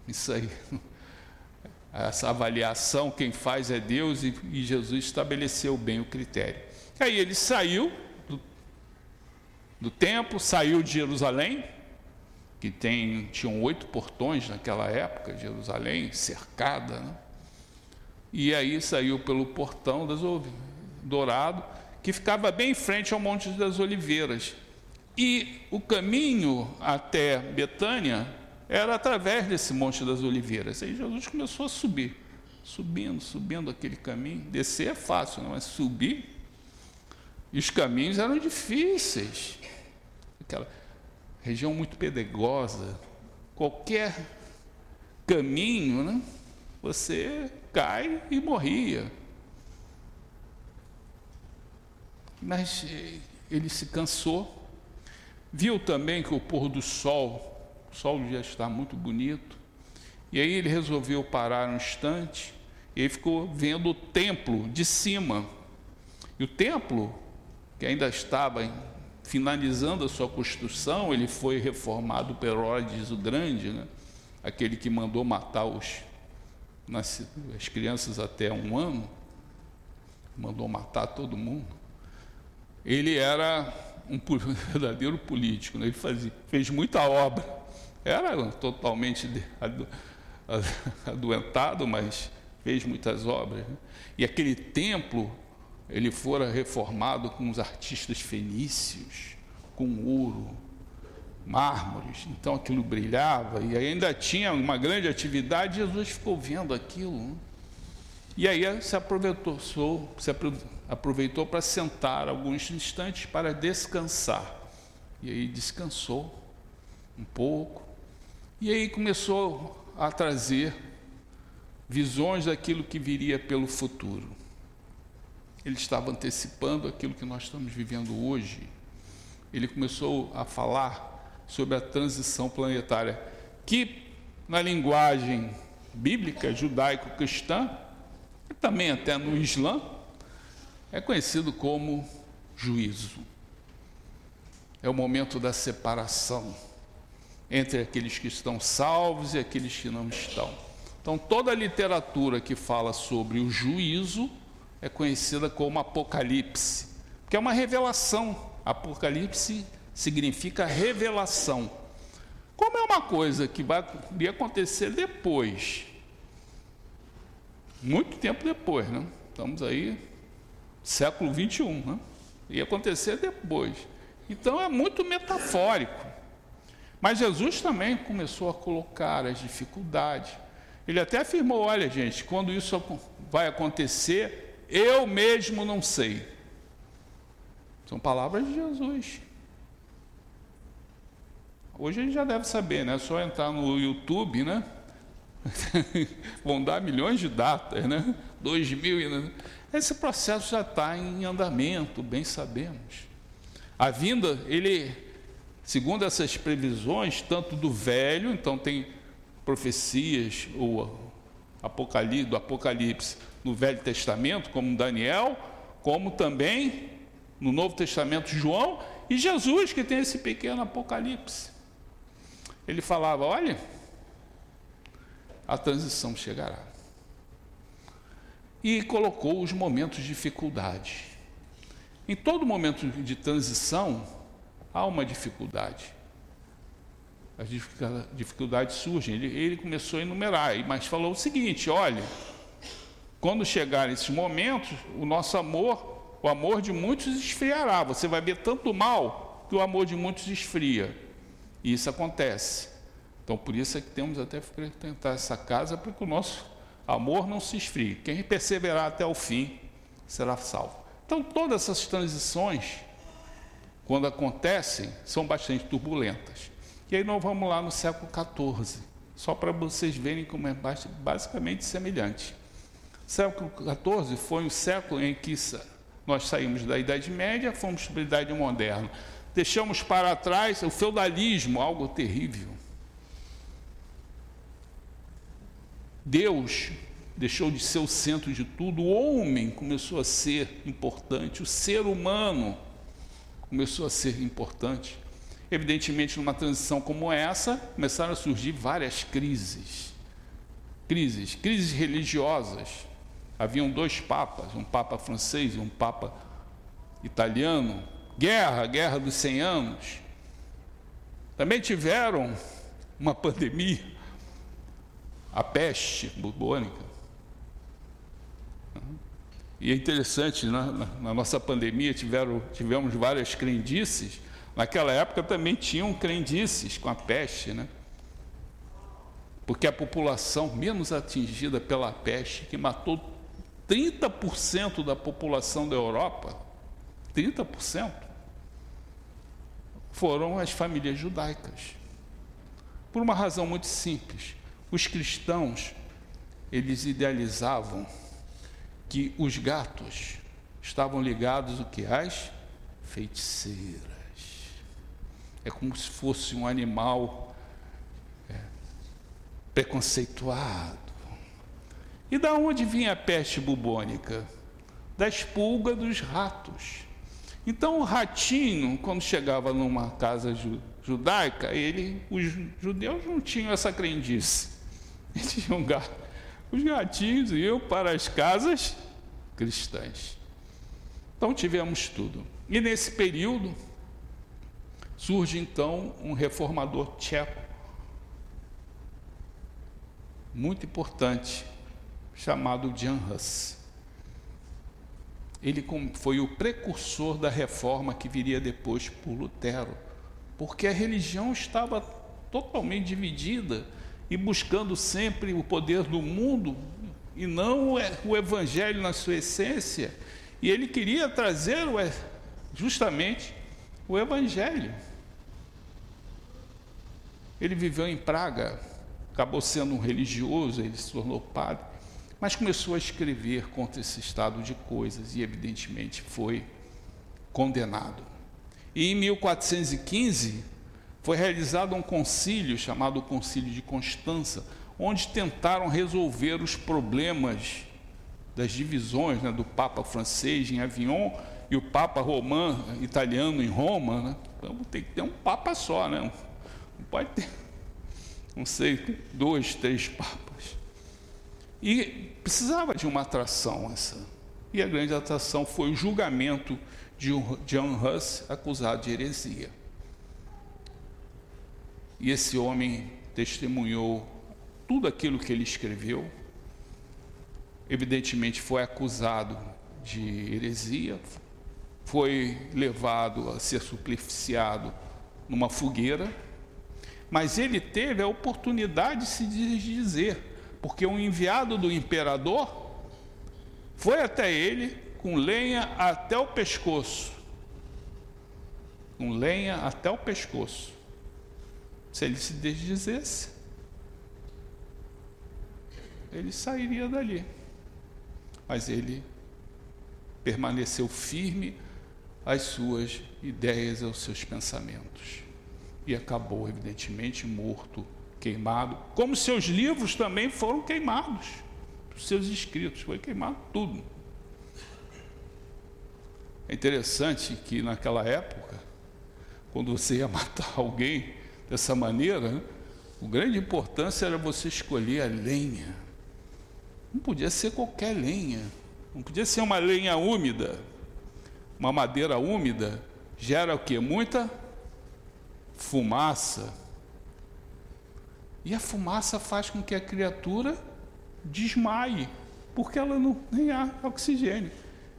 Isso aí. Essa avaliação quem faz é Deus e, e Jesus estabeleceu bem o critério. Aí ele saiu do templo, saiu de Jerusalém, que tem, tinham oito portões naquela época, Jerusalém, cercada, né? e aí saiu pelo portão das dourado, que ficava bem em frente ao Monte das Oliveiras. E o caminho até Betânia era através desse Monte das Oliveiras. Aí Jesus começou a subir, subindo, subindo aquele caminho. Descer é fácil, não é subir. E os caminhos eram difíceis aquela região muito pedregosa, qualquer caminho, né, você cai e morria. Mas eh, ele se cansou, viu também que o pôr do sol, o sol já está muito bonito, e aí ele resolveu parar um instante, e ficou vendo o templo de cima. E o templo, que ainda estava finalizando a sua construção, ele foi reformado por Herodes o Grande, né? aquele que mandou matar os, as crianças até um ano, mandou matar todo mundo. Ele era um verdadeiro político, né? ele fazia, fez muita obra, era totalmente adoentado, mas fez muitas obras. Né? E aquele templo ele fora reformado com os artistas fenícios, com ouro, mármores, então aquilo brilhava e ainda tinha uma grande atividade. Jesus ficou vendo aquilo e aí se aproveitou, se aproveitou para sentar alguns instantes para descansar. E aí descansou um pouco e aí começou a trazer visões daquilo que viria pelo futuro ele estava antecipando aquilo que nós estamos vivendo hoje. Ele começou a falar sobre a transição planetária, que na linguagem bíblica judaico-cristã, e também até no Islã, é conhecido como juízo. É o momento da separação entre aqueles que estão salvos e aqueles que não estão. Então, toda a literatura que fala sobre o juízo é conhecida como Apocalipse, que é uma revelação. Apocalipse significa revelação. Como é uma coisa que vai acontecer depois, muito tempo depois, né? Estamos aí, século 21, né? Ia acontecer depois. Então é muito metafórico. Mas Jesus também começou a colocar as dificuldades. Ele até afirmou: olha, gente, quando isso vai acontecer, eu mesmo não sei. São palavras de Jesus. Hoje a gente já deve saber, né? É só entrar no YouTube, né? Vão dar milhões de datas, né? Dois mil. Esse processo já está em andamento, bem sabemos. A vinda, ele, segundo essas previsões, tanto do velho, então tem profecias, ou Apocalipse, do Apocalipse no Velho Testamento, como Daniel, como também no Novo Testamento João e Jesus, que tem esse pequeno Apocalipse. Ele falava: olha, a transição chegará. E colocou os momentos de dificuldade. Em todo momento de transição, há uma dificuldade as dificuldades surgem. Ele, ele começou a enumerar, mas falou o seguinte: olha, quando chegar esses momentos, o nosso amor, o amor de muitos esfriará. Você vai ver tanto mal que o amor de muitos esfria. E isso acontece. Então, por isso é que temos até que frequentar essa casa, para que o nosso amor não se esfrie. Quem perseverar até o fim será salvo. Então, todas essas transições, quando acontecem, são bastante turbulentas. E aí nós vamos lá no século XIV, só para vocês verem como é basicamente semelhante. O século XIV foi um século em que nós saímos da Idade Média, fomos para a Idade Moderna. Deixamos para trás o feudalismo, algo terrível. Deus deixou de ser o centro de tudo, o homem começou a ser importante, o ser humano começou a ser importante. Evidentemente, numa transição como essa, começaram a surgir várias crises. Crises, crises religiosas. Haviam dois papas, um papa francês e um papa italiano. Guerra, guerra dos 100 anos. Também tiveram uma pandemia, a peste bubônica. E é interessante, na, na, na nossa pandemia tiveram, tivemos várias crendices Naquela época também tinham crendices com a peste, né? Porque a população menos atingida pela peste, que matou 30% da população da Europa, 30%, foram as famílias judaicas. Por uma razão muito simples. Os cristãos, eles idealizavam que os gatos estavam ligados o que às feiticeiras. É como se fosse um animal é, preconceituado. E da onde vinha a peste bubônica? Das pulgas dos ratos. Então o ratinho, quando chegava numa casa judaica, ele, os judeus não tinham essa crendice. Tinham. Os gatinhos iam para as casas cristãs. Então tivemos tudo. E nesse período surge então um reformador tcheco muito importante chamado Jan Hus. Ele foi o precursor da reforma que viria depois por Lutero, porque a religião estava totalmente dividida e buscando sempre o poder do mundo e não o evangelho na sua essência. E ele queria trazer justamente o evangelho. Ele viveu em Praga, acabou sendo um religioso, ele se tornou padre, mas começou a escrever contra esse estado de coisas e, evidentemente, foi condenado. E em 1415 foi realizado um concílio chamado Concílio de Constança, onde tentaram resolver os problemas das divisões né, do Papa francês em Avignon e o Papa romano italiano em Roma. Né? Então tem que ter um Papa só, né? não pode ter, não sei, dois, três Papas. E precisava de uma atração essa. E a grande atração foi o julgamento de John Huss, acusado de heresia. E esse homem testemunhou tudo aquilo que ele escreveu. Evidentemente foi acusado de heresia, foi levado a ser supliciado numa fogueira, mas ele teve a oportunidade de se dizer, porque um enviado do imperador foi até ele com lenha até o pescoço. Com lenha até o pescoço. Se ele se desdizesse, ele sairia dali. Mas ele permaneceu firme às suas ideias, aos seus pensamentos. E acabou, evidentemente, morto, queimado, como seus livros também foram queimados, os seus escritos, foi queimado tudo. É interessante que naquela época, quando você ia matar alguém dessa maneira, o grande importância era você escolher a lenha não podia ser qualquer lenha, não podia ser uma lenha úmida. Uma madeira úmida gera o que? Muita fumaça. E a fumaça faz com que a criatura desmaie, porque ela não tem oxigênio.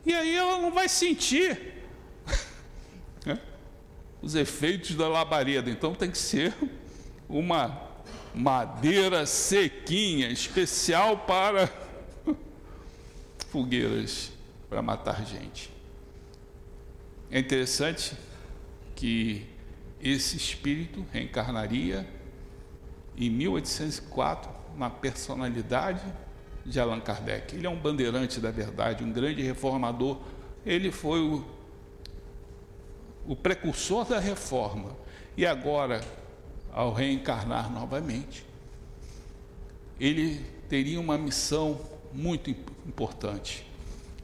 E aí ela não vai sentir os efeitos da labareda. Então tem que ser uma madeira sequinha, especial para fogueiras para matar gente. É interessante que esse espírito reencarnaria em 1804 na personalidade de Allan Kardec. Ele é um bandeirante da verdade, um grande reformador. Ele foi o, o precursor da reforma. E agora, ao reencarnar novamente, ele teria uma missão muito importante.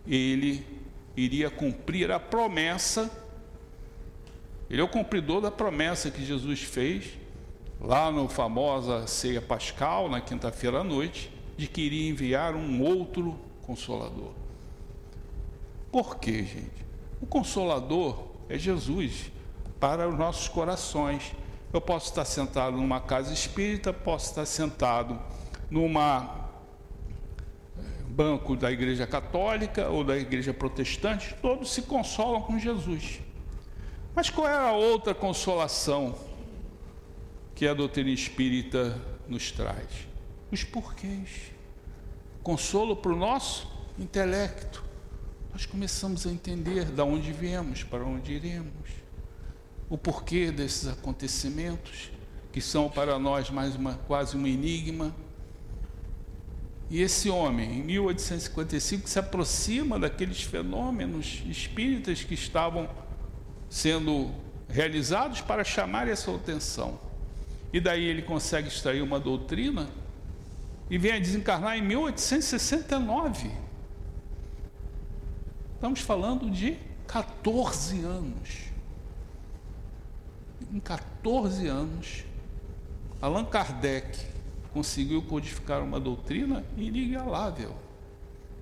Ele iria cumprir a promessa, ele é o cumpridor da promessa que Jesus fez lá no famosa ceia pascal, na quinta-feira à noite, de que iria enviar um outro consolador. Por quê, gente? O consolador é Jesus para os nossos corações. Eu posso estar sentado numa casa espírita, posso estar sentado numa banco da Igreja Católica ou da Igreja Protestante, todos se consolam com Jesus. Mas qual é a outra consolação que a doutrina espírita nos traz? Os porquês. Consolo para o nosso intelecto. Nós começamos a entender de onde viemos, para onde iremos, o porquê desses acontecimentos, que são para nós mais uma, quase um enigma, E esse homem, em 1855, se aproxima daqueles fenômenos espíritas que estavam sendo realizados para chamar essa atenção. E daí ele consegue extrair uma doutrina e vem a desencarnar em 1869. Estamos falando de 14 anos. Em 14 anos, Allan Kardec conseguiu codificar uma doutrina inigualável.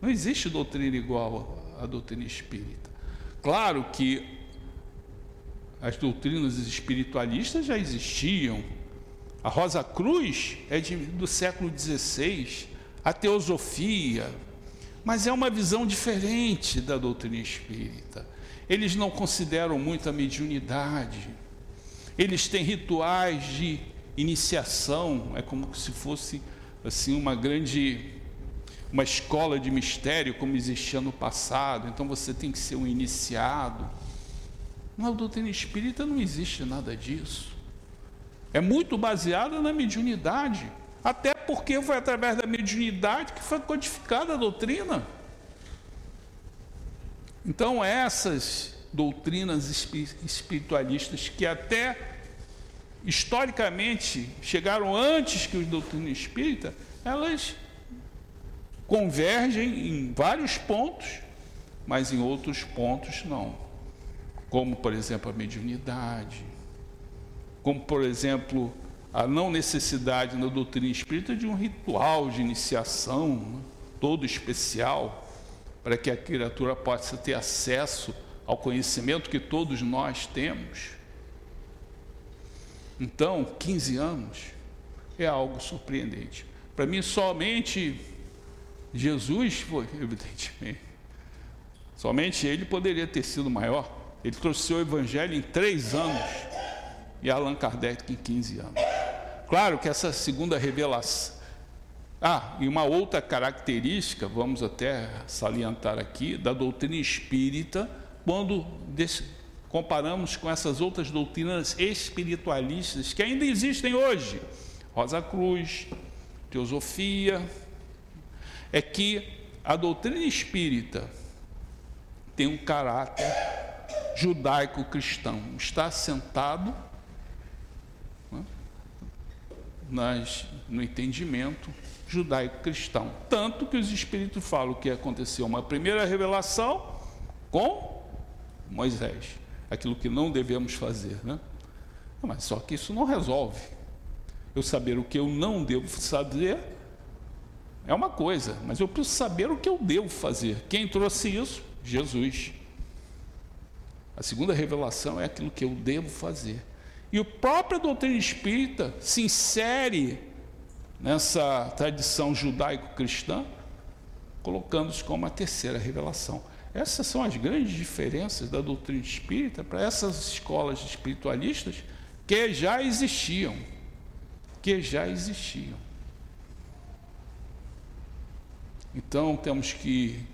Não existe doutrina igual à doutrina espírita. Claro que as doutrinas espiritualistas já existiam. A Rosa Cruz é de, do século XVI, a teosofia, mas é uma visão diferente da doutrina espírita. Eles não consideram muito a mediunidade. Eles têm rituais de iniciação, é como se fosse assim uma grande uma escola de mistério como existia no passado. Então você tem que ser um iniciado. Na doutrina espírita não existe nada disso. É muito baseada na mediunidade. Até porque foi através da mediunidade que foi codificada a doutrina. Então, essas doutrinas espiritualistas que até historicamente chegaram antes que o doutrina espírita, elas convergem em vários pontos, mas em outros pontos não. Como, por exemplo, a mediunidade, como, por exemplo, a não necessidade na doutrina espírita de um ritual de iniciação né, todo especial, para que a criatura possa ter acesso ao conhecimento que todos nós temos. Então, 15 anos é algo surpreendente. Para mim, somente Jesus foi, evidentemente. Somente ele poderia ter sido maior. Ele trouxe o Evangelho em três anos e Allan Kardec em 15 anos. Claro que essa segunda revelação. Ah, e uma outra característica, vamos até salientar aqui, da doutrina espírita, quando comparamos com essas outras doutrinas espiritualistas que ainda existem hoje, Rosa Cruz, Teosofia, é que a doutrina espírita tem um caráter judaico-cristão, está assentado nas, no entendimento judaico-cristão. Tanto que os Espíritos falam que aconteceu uma primeira revelação com Moisés, aquilo que não devemos fazer, né? Mas só que isso não resolve. Eu saber o que eu não devo fazer é uma coisa, mas eu preciso saber o que eu devo fazer. Quem trouxe isso? Jesus. A segunda revelação é aquilo que eu devo fazer. E o próprio doutrina espírita se insere nessa tradição judaico-cristã, colocando-se como a terceira revelação. Essas são as grandes diferenças da doutrina espírita para essas escolas espiritualistas que já existiam, que já existiam. Então temos que,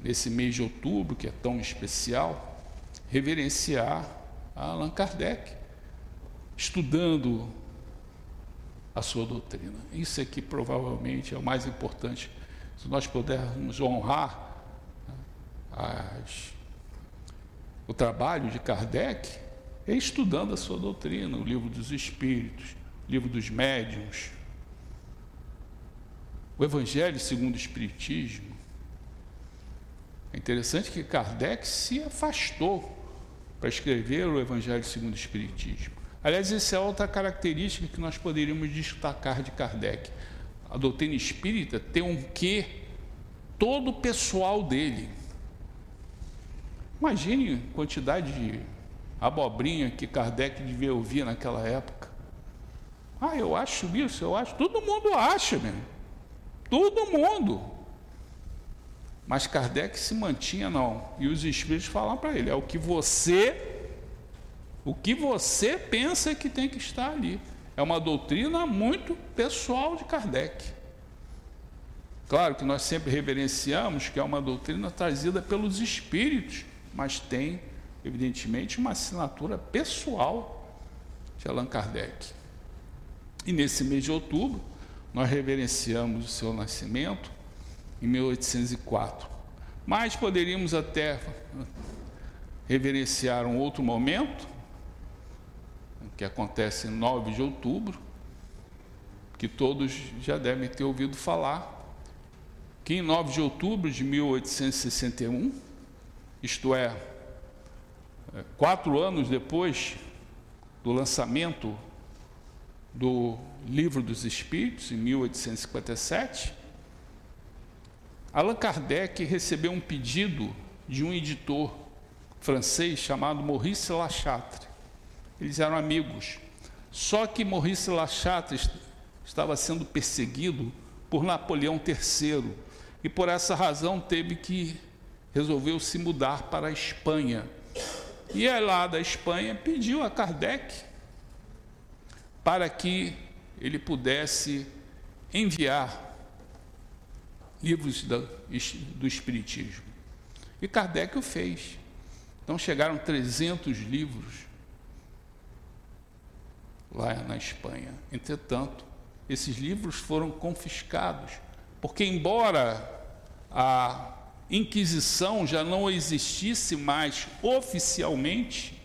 nesse mês de outubro, que é tão especial, reverenciar Allan Kardec, estudando a sua doutrina. Isso é que provavelmente é o mais importante. Se nós pudermos honrar né, as, o trabalho de Kardec, é estudando a sua doutrina, o livro dos Espíritos, o livro dos Médiuns, o Evangelho segundo o Espiritismo. É interessante que Kardec se afastou para escrever o Evangelho segundo o Espiritismo. Aliás, essa é outra característica que nós poderíamos destacar de Kardec. A doutrina espírita tem um quê todo pessoal dele. Imagine a quantidade de abobrinha que Kardec devia ouvir naquela época. Ah, eu acho isso, eu acho. Todo mundo acha, mesmo. Todo mundo. Mas Kardec se mantinha, não. E os espíritos falam para ele: é o que você o que você pensa que tem que estar ali. É uma doutrina muito pessoal de Kardec. Claro que nós sempre reverenciamos que é uma doutrina trazida pelos espíritos, mas tem, evidentemente, uma assinatura pessoal de Allan Kardec. E nesse mês de outubro, nós reverenciamos o seu nascimento em 1804. Mas poderíamos até reverenciar um outro momento, que acontece em 9 de outubro, que todos já devem ter ouvido falar, que em 9 de outubro de 1861, isto é, quatro anos depois do lançamento do Livro dos Espíritos, em 1857, Allan Kardec recebeu um pedido de um editor francês chamado Maurice Lachatre. Eles eram amigos. Só que Maurice Lachatre estava sendo perseguido por Napoleão III e por essa razão teve que resolveu se mudar para a Espanha. E é lá da Espanha pediu a Kardec para que ele pudesse enviar livros do Espiritismo. E Kardec o fez. Então chegaram 300 livros lá na Espanha. Entretanto, esses livros foram confiscados, porque, embora a Inquisição já não existisse mais oficialmente,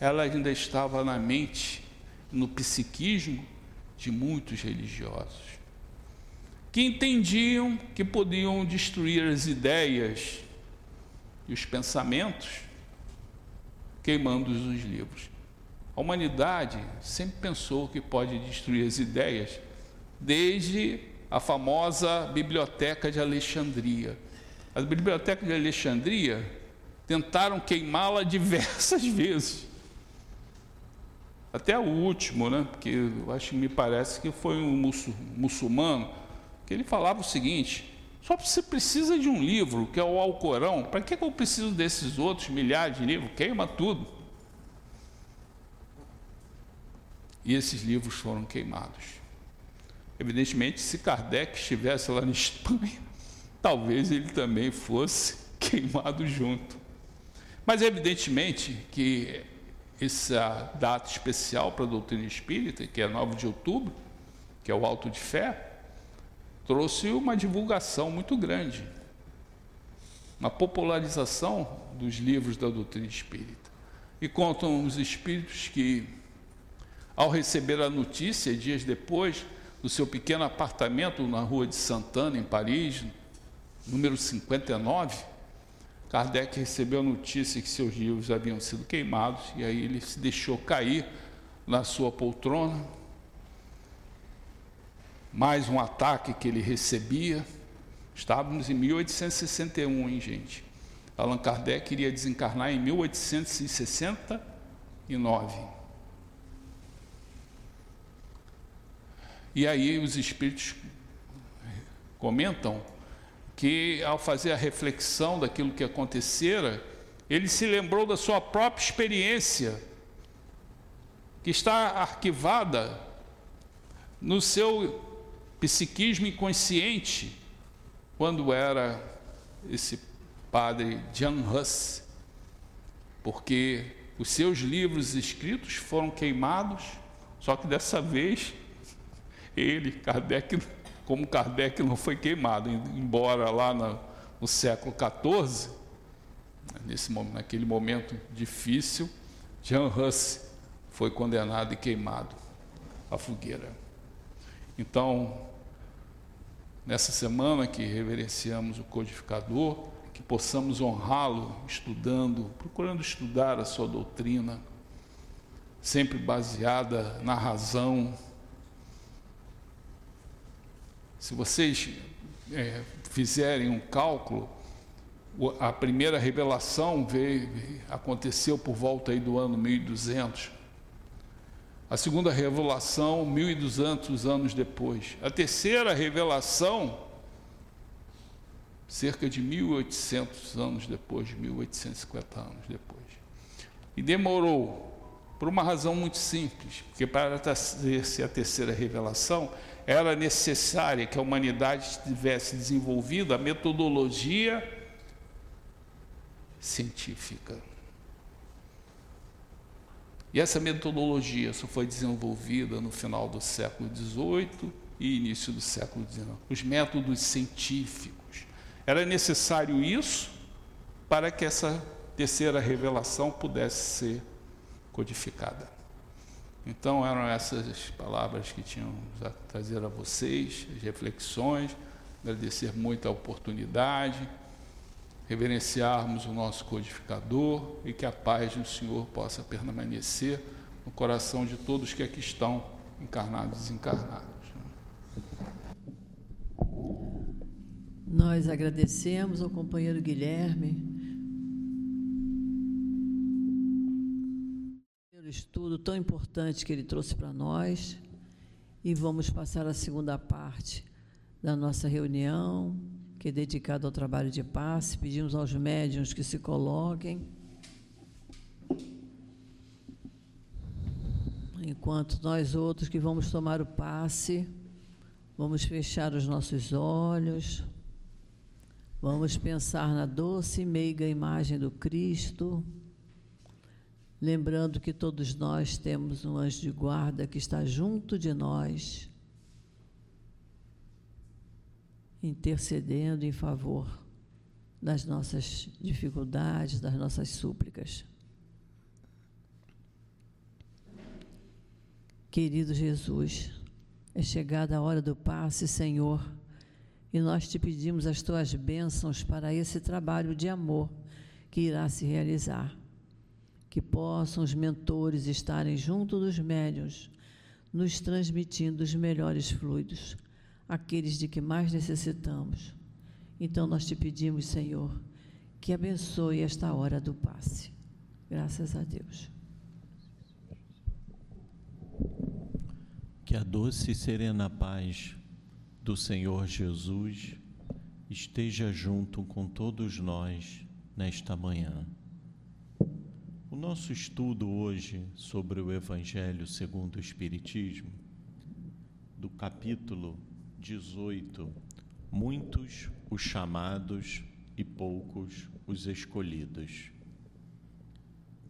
ela ainda estava na mente, no psiquismo de muitos religiosos, que entendiam que podiam destruir as ideias e os pensamentos queimando os livros. A humanidade sempre pensou que pode destruir as ideias, desde a famosa Biblioteca de Alexandria. As bibliotecas de Alexandria tentaram queimá-la diversas vezes. Até o último, né? Porque eu acho que me parece que foi um muçulmano que ele falava o seguinte: só você precisa de um livro, que é o Alcorão. Para que eu preciso desses outros milhares de livros? Queima tudo. E esses livros foram queimados. Evidentemente, se Kardec estivesse lá na Espanha, talvez ele também fosse queimado junto. Mas evidentemente que essa data especial para a doutrina espírita, que é 9 de outubro, que é o alto de fé, trouxe uma divulgação muito grande, uma popularização dos livros da doutrina espírita. E contam os espíritos que, ao receber a notícia, dias depois, no seu pequeno apartamento na rua de Santana, em Paris, número 59, Kardec recebeu a notícia que seus livros haviam sido queimados e aí ele se deixou cair na sua poltrona. Mais um ataque que ele recebia. Estávamos em 1861, hein, gente? Allan Kardec iria desencarnar em 1869. E aí os espíritos comentam que ao fazer a reflexão daquilo que acontecera, ele se lembrou da sua própria experiência, que está arquivada no seu psiquismo inconsciente, quando era esse padre Jan Hus, porque os seus livros escritos foram queimados, só que dessa vez ele, Kardec, como Kardec não foi queimado, embora lá no, no século XIV, nesse, naquele momento difícil, Jean Hus foi condenado e queimado à fogueira. Então, nessa semana que reverenciamos o codificador, que possamos honrá-lo estudando, procurando estudar a sua doutrina, sempre baseada na razão, se vocês é, fizerem um cálculo, a primeira revelação veio, aconteceu por volta aí do ano 1200. A segunda revelação, 1200 anos depois. A terceira revelação, cerca de 1800 anos depois, 1850 anos depois. E demorou, por uma razão muito simples, porque para trazer-se a terceira revelação, era necessária que a humanidade tivesse desenvolvido a metodologia científica. E essa metodologia só foi desenvolvida no final do século XVIII e início do século XIX. Os métodos científicos. Era necessário isso para que essa terceira revelação pudesse ser codificada. Então eram essas palavras que tinham a trazer a vocês, as reflexões, agradecer muito a oportunidade, reverenciarmos o nosso codificador e que a paz do Senhor possa permanecer no coração de todos que aqui estão, encarnados e desencarnados. Nós agradecemos ao companheiro Guilherme pelo estudo tão importante que ele trouxe para nós e vamos passar a segunda parte da nossa reunião, que é dedicada ao trabalho de passe. Pedimos aos médiuns que se coloquem. Enquanto nós outros que vamos tomar o passe, vamos fechar os nossos olhos. Vamos pensar na doce e meiga imagem do Cristo, lembrando que todos nós temos um anjo de guarda que está junto de nós, intercedendo em favor das nossas dificuldades, das nossas súplicas. Querido Jesus, é chegada a hora do passe, Senhor e nós te pedimos as tuas bênçãos para esse trabalho de amor que irá se realizar. Que possam os mentores estarem junto dos médios, nos transmitindo os melhores fluidos, aqueles de que mais necessitamos. Então nós te pedimos, Senhor, que abençoe esta hora do passe. Graças a Deus. Que a doce e serena paz do Senhor Jesus esteja junto com todos nós nesta manhã. Nosso estudo hoje sobre o Evangelho segundo o Espiritismo, do capítulo 18, muitos os chamados e poucos os escolhidos.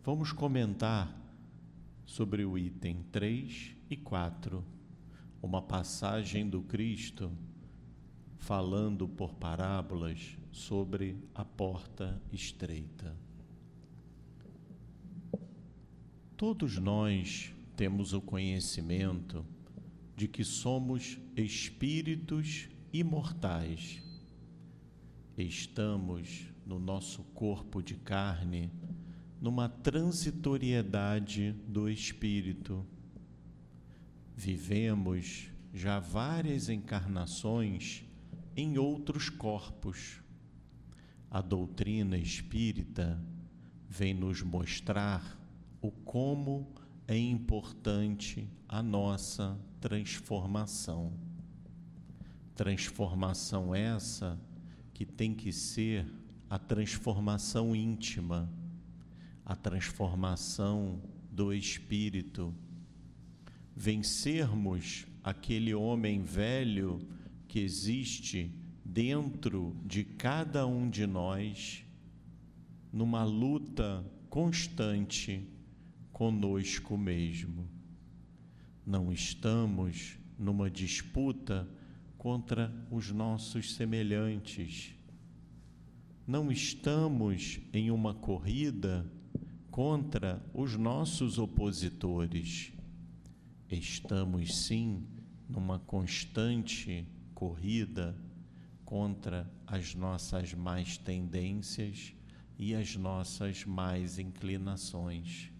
Vamos comentar sobre o item 3 e 4 uma passagem do Cristo falando por parábolas sobre a porta estreita. Todos nós temos o conhecimento de que somos espíritos imortais. Estamos no nosso corpo de carne numa transitoriedade do espírito vivemos já várias encarnações em outros corpos. A doutrina espírita vem nos mostrar o como é importante a nossa transformação. Transformação essa que tem que ser a transformação íntima, a transformação do espírito vencermos aquele homem velho que existe dentro de cada um de nós, numa luta constante conosco mesmo. Não estamos numa disputa contra os nossos semelhantes. Não estamos em uma corrida contra os nossos opositores estamos sim numa constante corrida contra as nossas más tendências e as nossas más inclinações.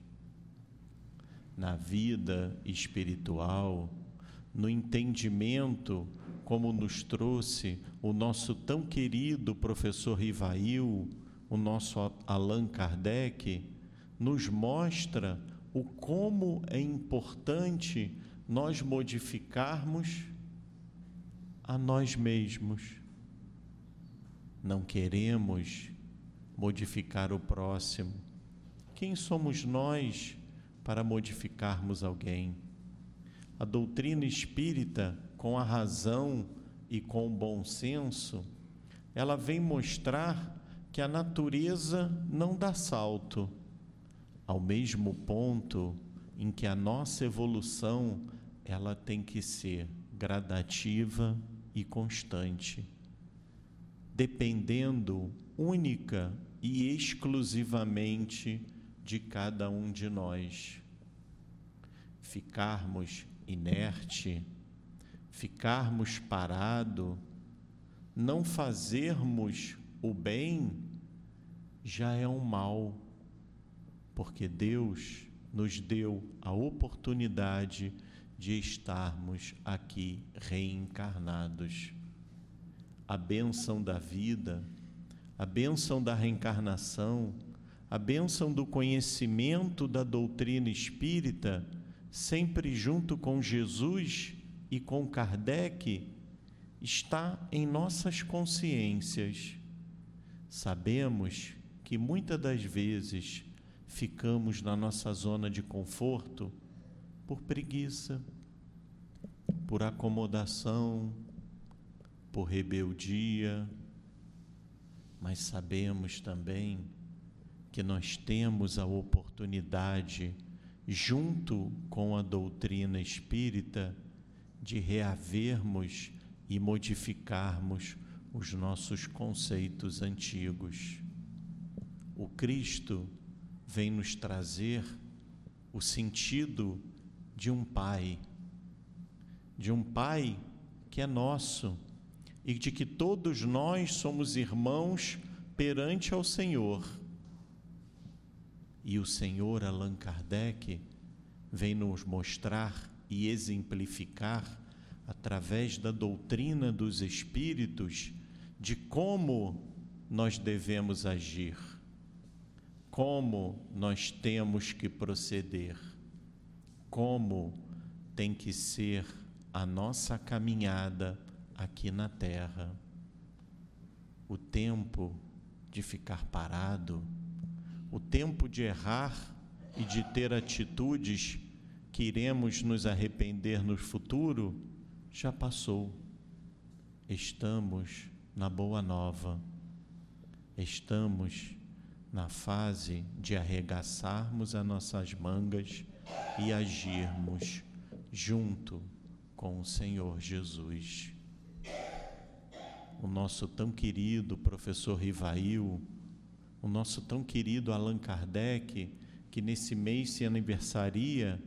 Na vida espiritual, no entendimento, como nos trouxe o nosso tão querido professor Rivail, o nosso Allan Kardec, nos mostra o como é importante nós modificarmos a nós mesmos. Não queremos modificar o próximo. Quem somos nós para modificarmos alguém? A doutrina espírita, com a razão e com o bom senso, ela vem mostrar que a natureza não dá salto ao mesmo ponto em que a nossa evolução ela tem que ser gradativa e constante, dependendo única e exclusivamente de cada um de nós. Ficarmos inerte, ficarmos parado, não fazermos o bem, já é um mal, porque Deus nos deu a oportunidade de estarmos aqui reencarnados. A bênção da vida, a bênção da reencarnação, a bênção do conhecimento da doutrina espírita, sempre junto com Jesus e com Kardec, está em nossas consciências. Sabemos que muitas das vezes ficamos na nossa zona de conforto por preguiça, por acomodação, por rebeldia, mas sabemos também que nós temos a oportunidade, junto com a doutrina espírita, de reavermos e modificarmos os nossos conceitos antigos. O Cristo vem nos trazer o sentido de um Pai, de um Pai que é nosso e de que todos nós somos irmãos perante ao Senhor. E o Senhor Allan Kardec vem nos mostrar e exemplificar, através da doutrina dos Espíritos, de como nós devemos agir, como nós temos que proceder como tem que ser a nossa caminhada aqui na terra. O tempo de ficar parado, o tempo de errar e de ter atitudes que iremos nos arrepender no futuro, já passou. Estamos na boa nova. Estamos na fase de arregaçarmos as nossas mangas e agirmos junto com o Senhor Jesus. O nosso tão querido professor Rivail, o nosso tão querido Allan Kardec, que nesse mês se aniversaria,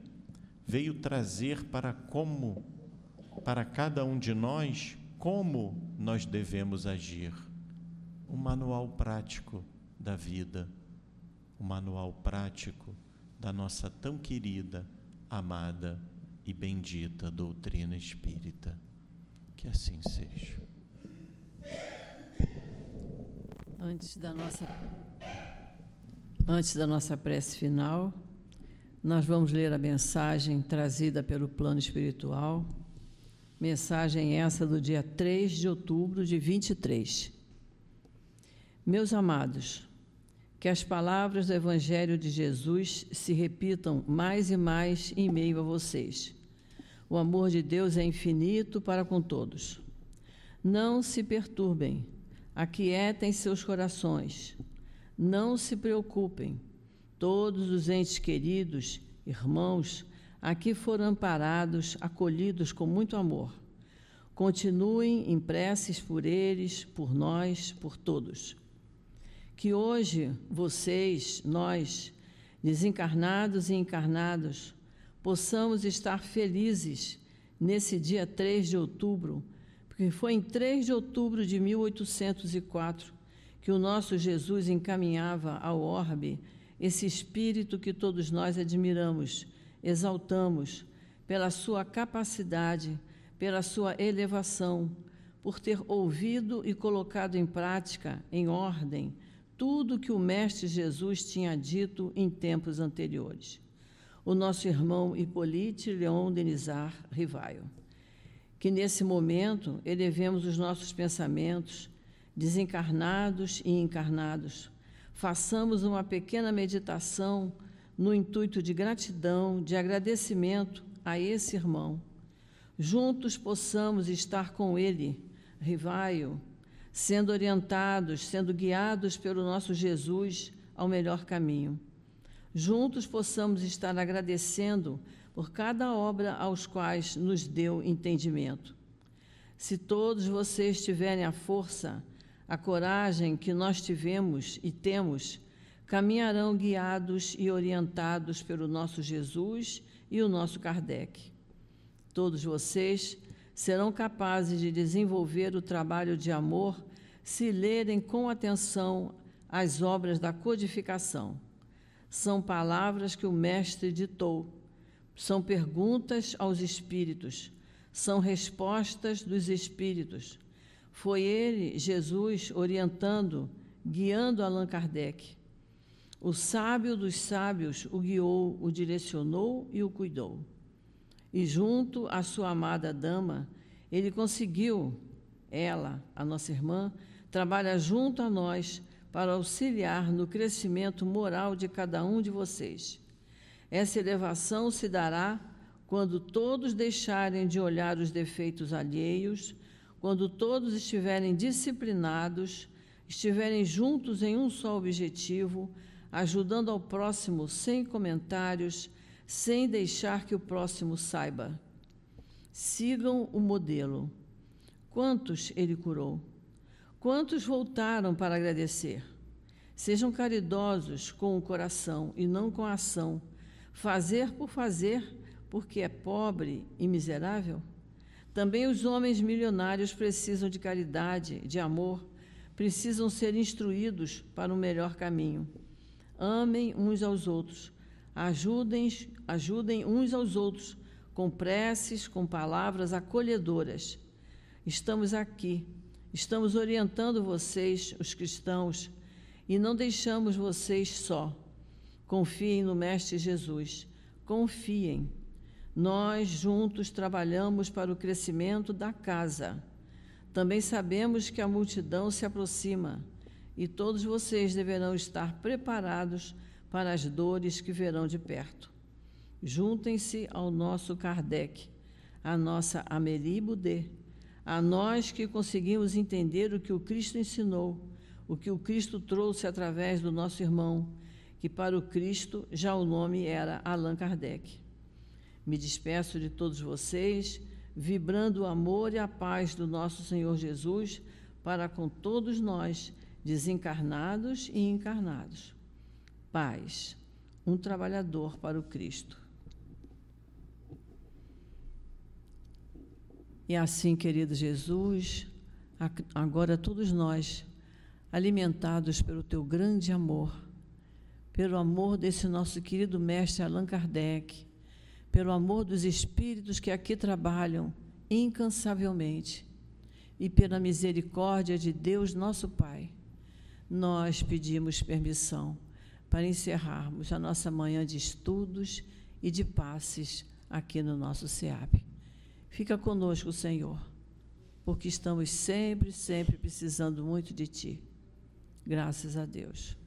veio trazer para como, para cada um de nós, como nós devemos agir. Um manual prático da vida, um manual prático da nossa tão querida, amada e bendita doutrina espírita. Que assim seja. Antes da nossa Antes da nossa prece final, nós vamos ler a mensagem trazida pelo plano espiritual. Mensagem essa do dia 3 de outubro de 23. Meus amados, que as palavras do Evangelho de Jesus se repitam mais e mais em meio a vocês. O amor de Deus é infinito para com todos. Não se perturbem, aquietem seus corações. Não se preocupem. Todos os entes queridos, irmãos, aqui foram amparados, acolhidos com muito amor. Continuem em preces por eles, por nós, por todos que hoje vocês, nós, desencarnados e encarnados, possamos estar felizes nesse dia 3 de outubro, porque foi em 3 de outubro de 1804 que o nosso Jesus encaminhava ao orbe esse espírito que todos nós admiramos, exaltamos, pela sua capacidade, pela sua elevação, por ter ouvido e colocado em prática, em ordem, tudo que o Mestre Jesus tinha dito em tempos anteriores. O nosso irmão Hippolyte Leon Denizar Rivaio. Que nesse momento elevemos os nossos pensamentos, desencarnados e encarnados, façamos uma pequena meditação no intuito de gratidão, de agradecimento a esse irmão. Juntos possamos estar com ele, Rivaio, sendo orientados, sendo guiados pelo nosso Jesus ao melhor caminho. Juntos possamos estar agradecendo por cada obra aos quais nos deu entendimento. Se todos vocês tiverem a força, a coragem que nós tivemos e temos, caminharão guiados e orientados pelo nosso Jesus e o nosso Kardec. Todos vocês serão capazes de desenvolver o trabalho de amor se lerem com atenção as obras da codificação. São palavras que o Mestre ditou, são perguntas aos espíritos, são respostas dos espíritos. Foi ele, Jesus, orientando, guiando Allan Kardec. O sábio dos sábios o guiou, o direcionou e o cuidou. E junto à sua amada dama, ele conseguiu, ela, a nossa irmã, trabalha junto a nós para auxiliar no crescimento moral de cada um de vocês. Essa elevação se dará quando todos deixarem de olhar os defeitos alheios, quando todos estiverem disciplinados, estiverem juntos em um só objetivo, ajudando ao próximo sem comentários, sem deixar que o próximo saiba. Sigam o modelo. Quantos ele curou? Quantos voltaram para agradecer? Sejam caridosos com o coração e não com a ação. Fazer por fazer, porque é pobre e miserável? Também os homens milionários precisam de caridade, de amor, precisam ser instruídos para um melhor caminho. Amem uns aos outros, Ajudem, ajudem uns aos outros com preces, com palavras acolhedoras. Estamos aqui, estamos orientando vocês, os cristãos, e não deixamos vocês só. Confiem no Mestre Jesus. Confiem. Nós juntos trabalhamos para o crescimento da casa. Também sabemos que a multidão se aproxima e todos vocês deverão estar preparados para as dores que verão de perto. Juntem-se ao nosso Kardec, à nossa Amélie Boudet, a nós que conseguimos entender o que o Cristo ensinou, o que o Cristo trouxe através do nosso irmão, que para o Cristo já o nome era Allan Kardec. Me despeço de todos vocês, vibrando o amor e a paz do nosso Senhor Jesus para com todos nós, desencarnados e encarnados paz, um trabalhador para o Cristo. E assim, querido Jesus, agora todos nós, alimentados pelo teu grande amor, pelo amor desse nosso querido mestre Allan Kardec, pelo amor dos espíritos que aqui trabalham incansavelmente e pela misericórdia de Deus, nosso Pai, nós pedimos permissão para encerrarmos a nossa manhã de estudos e de passes aqui no nosso SEAP. Fica conosco, Senhor, porque estamos sempre, sempre precisando muito de Ti. Graças a Deus.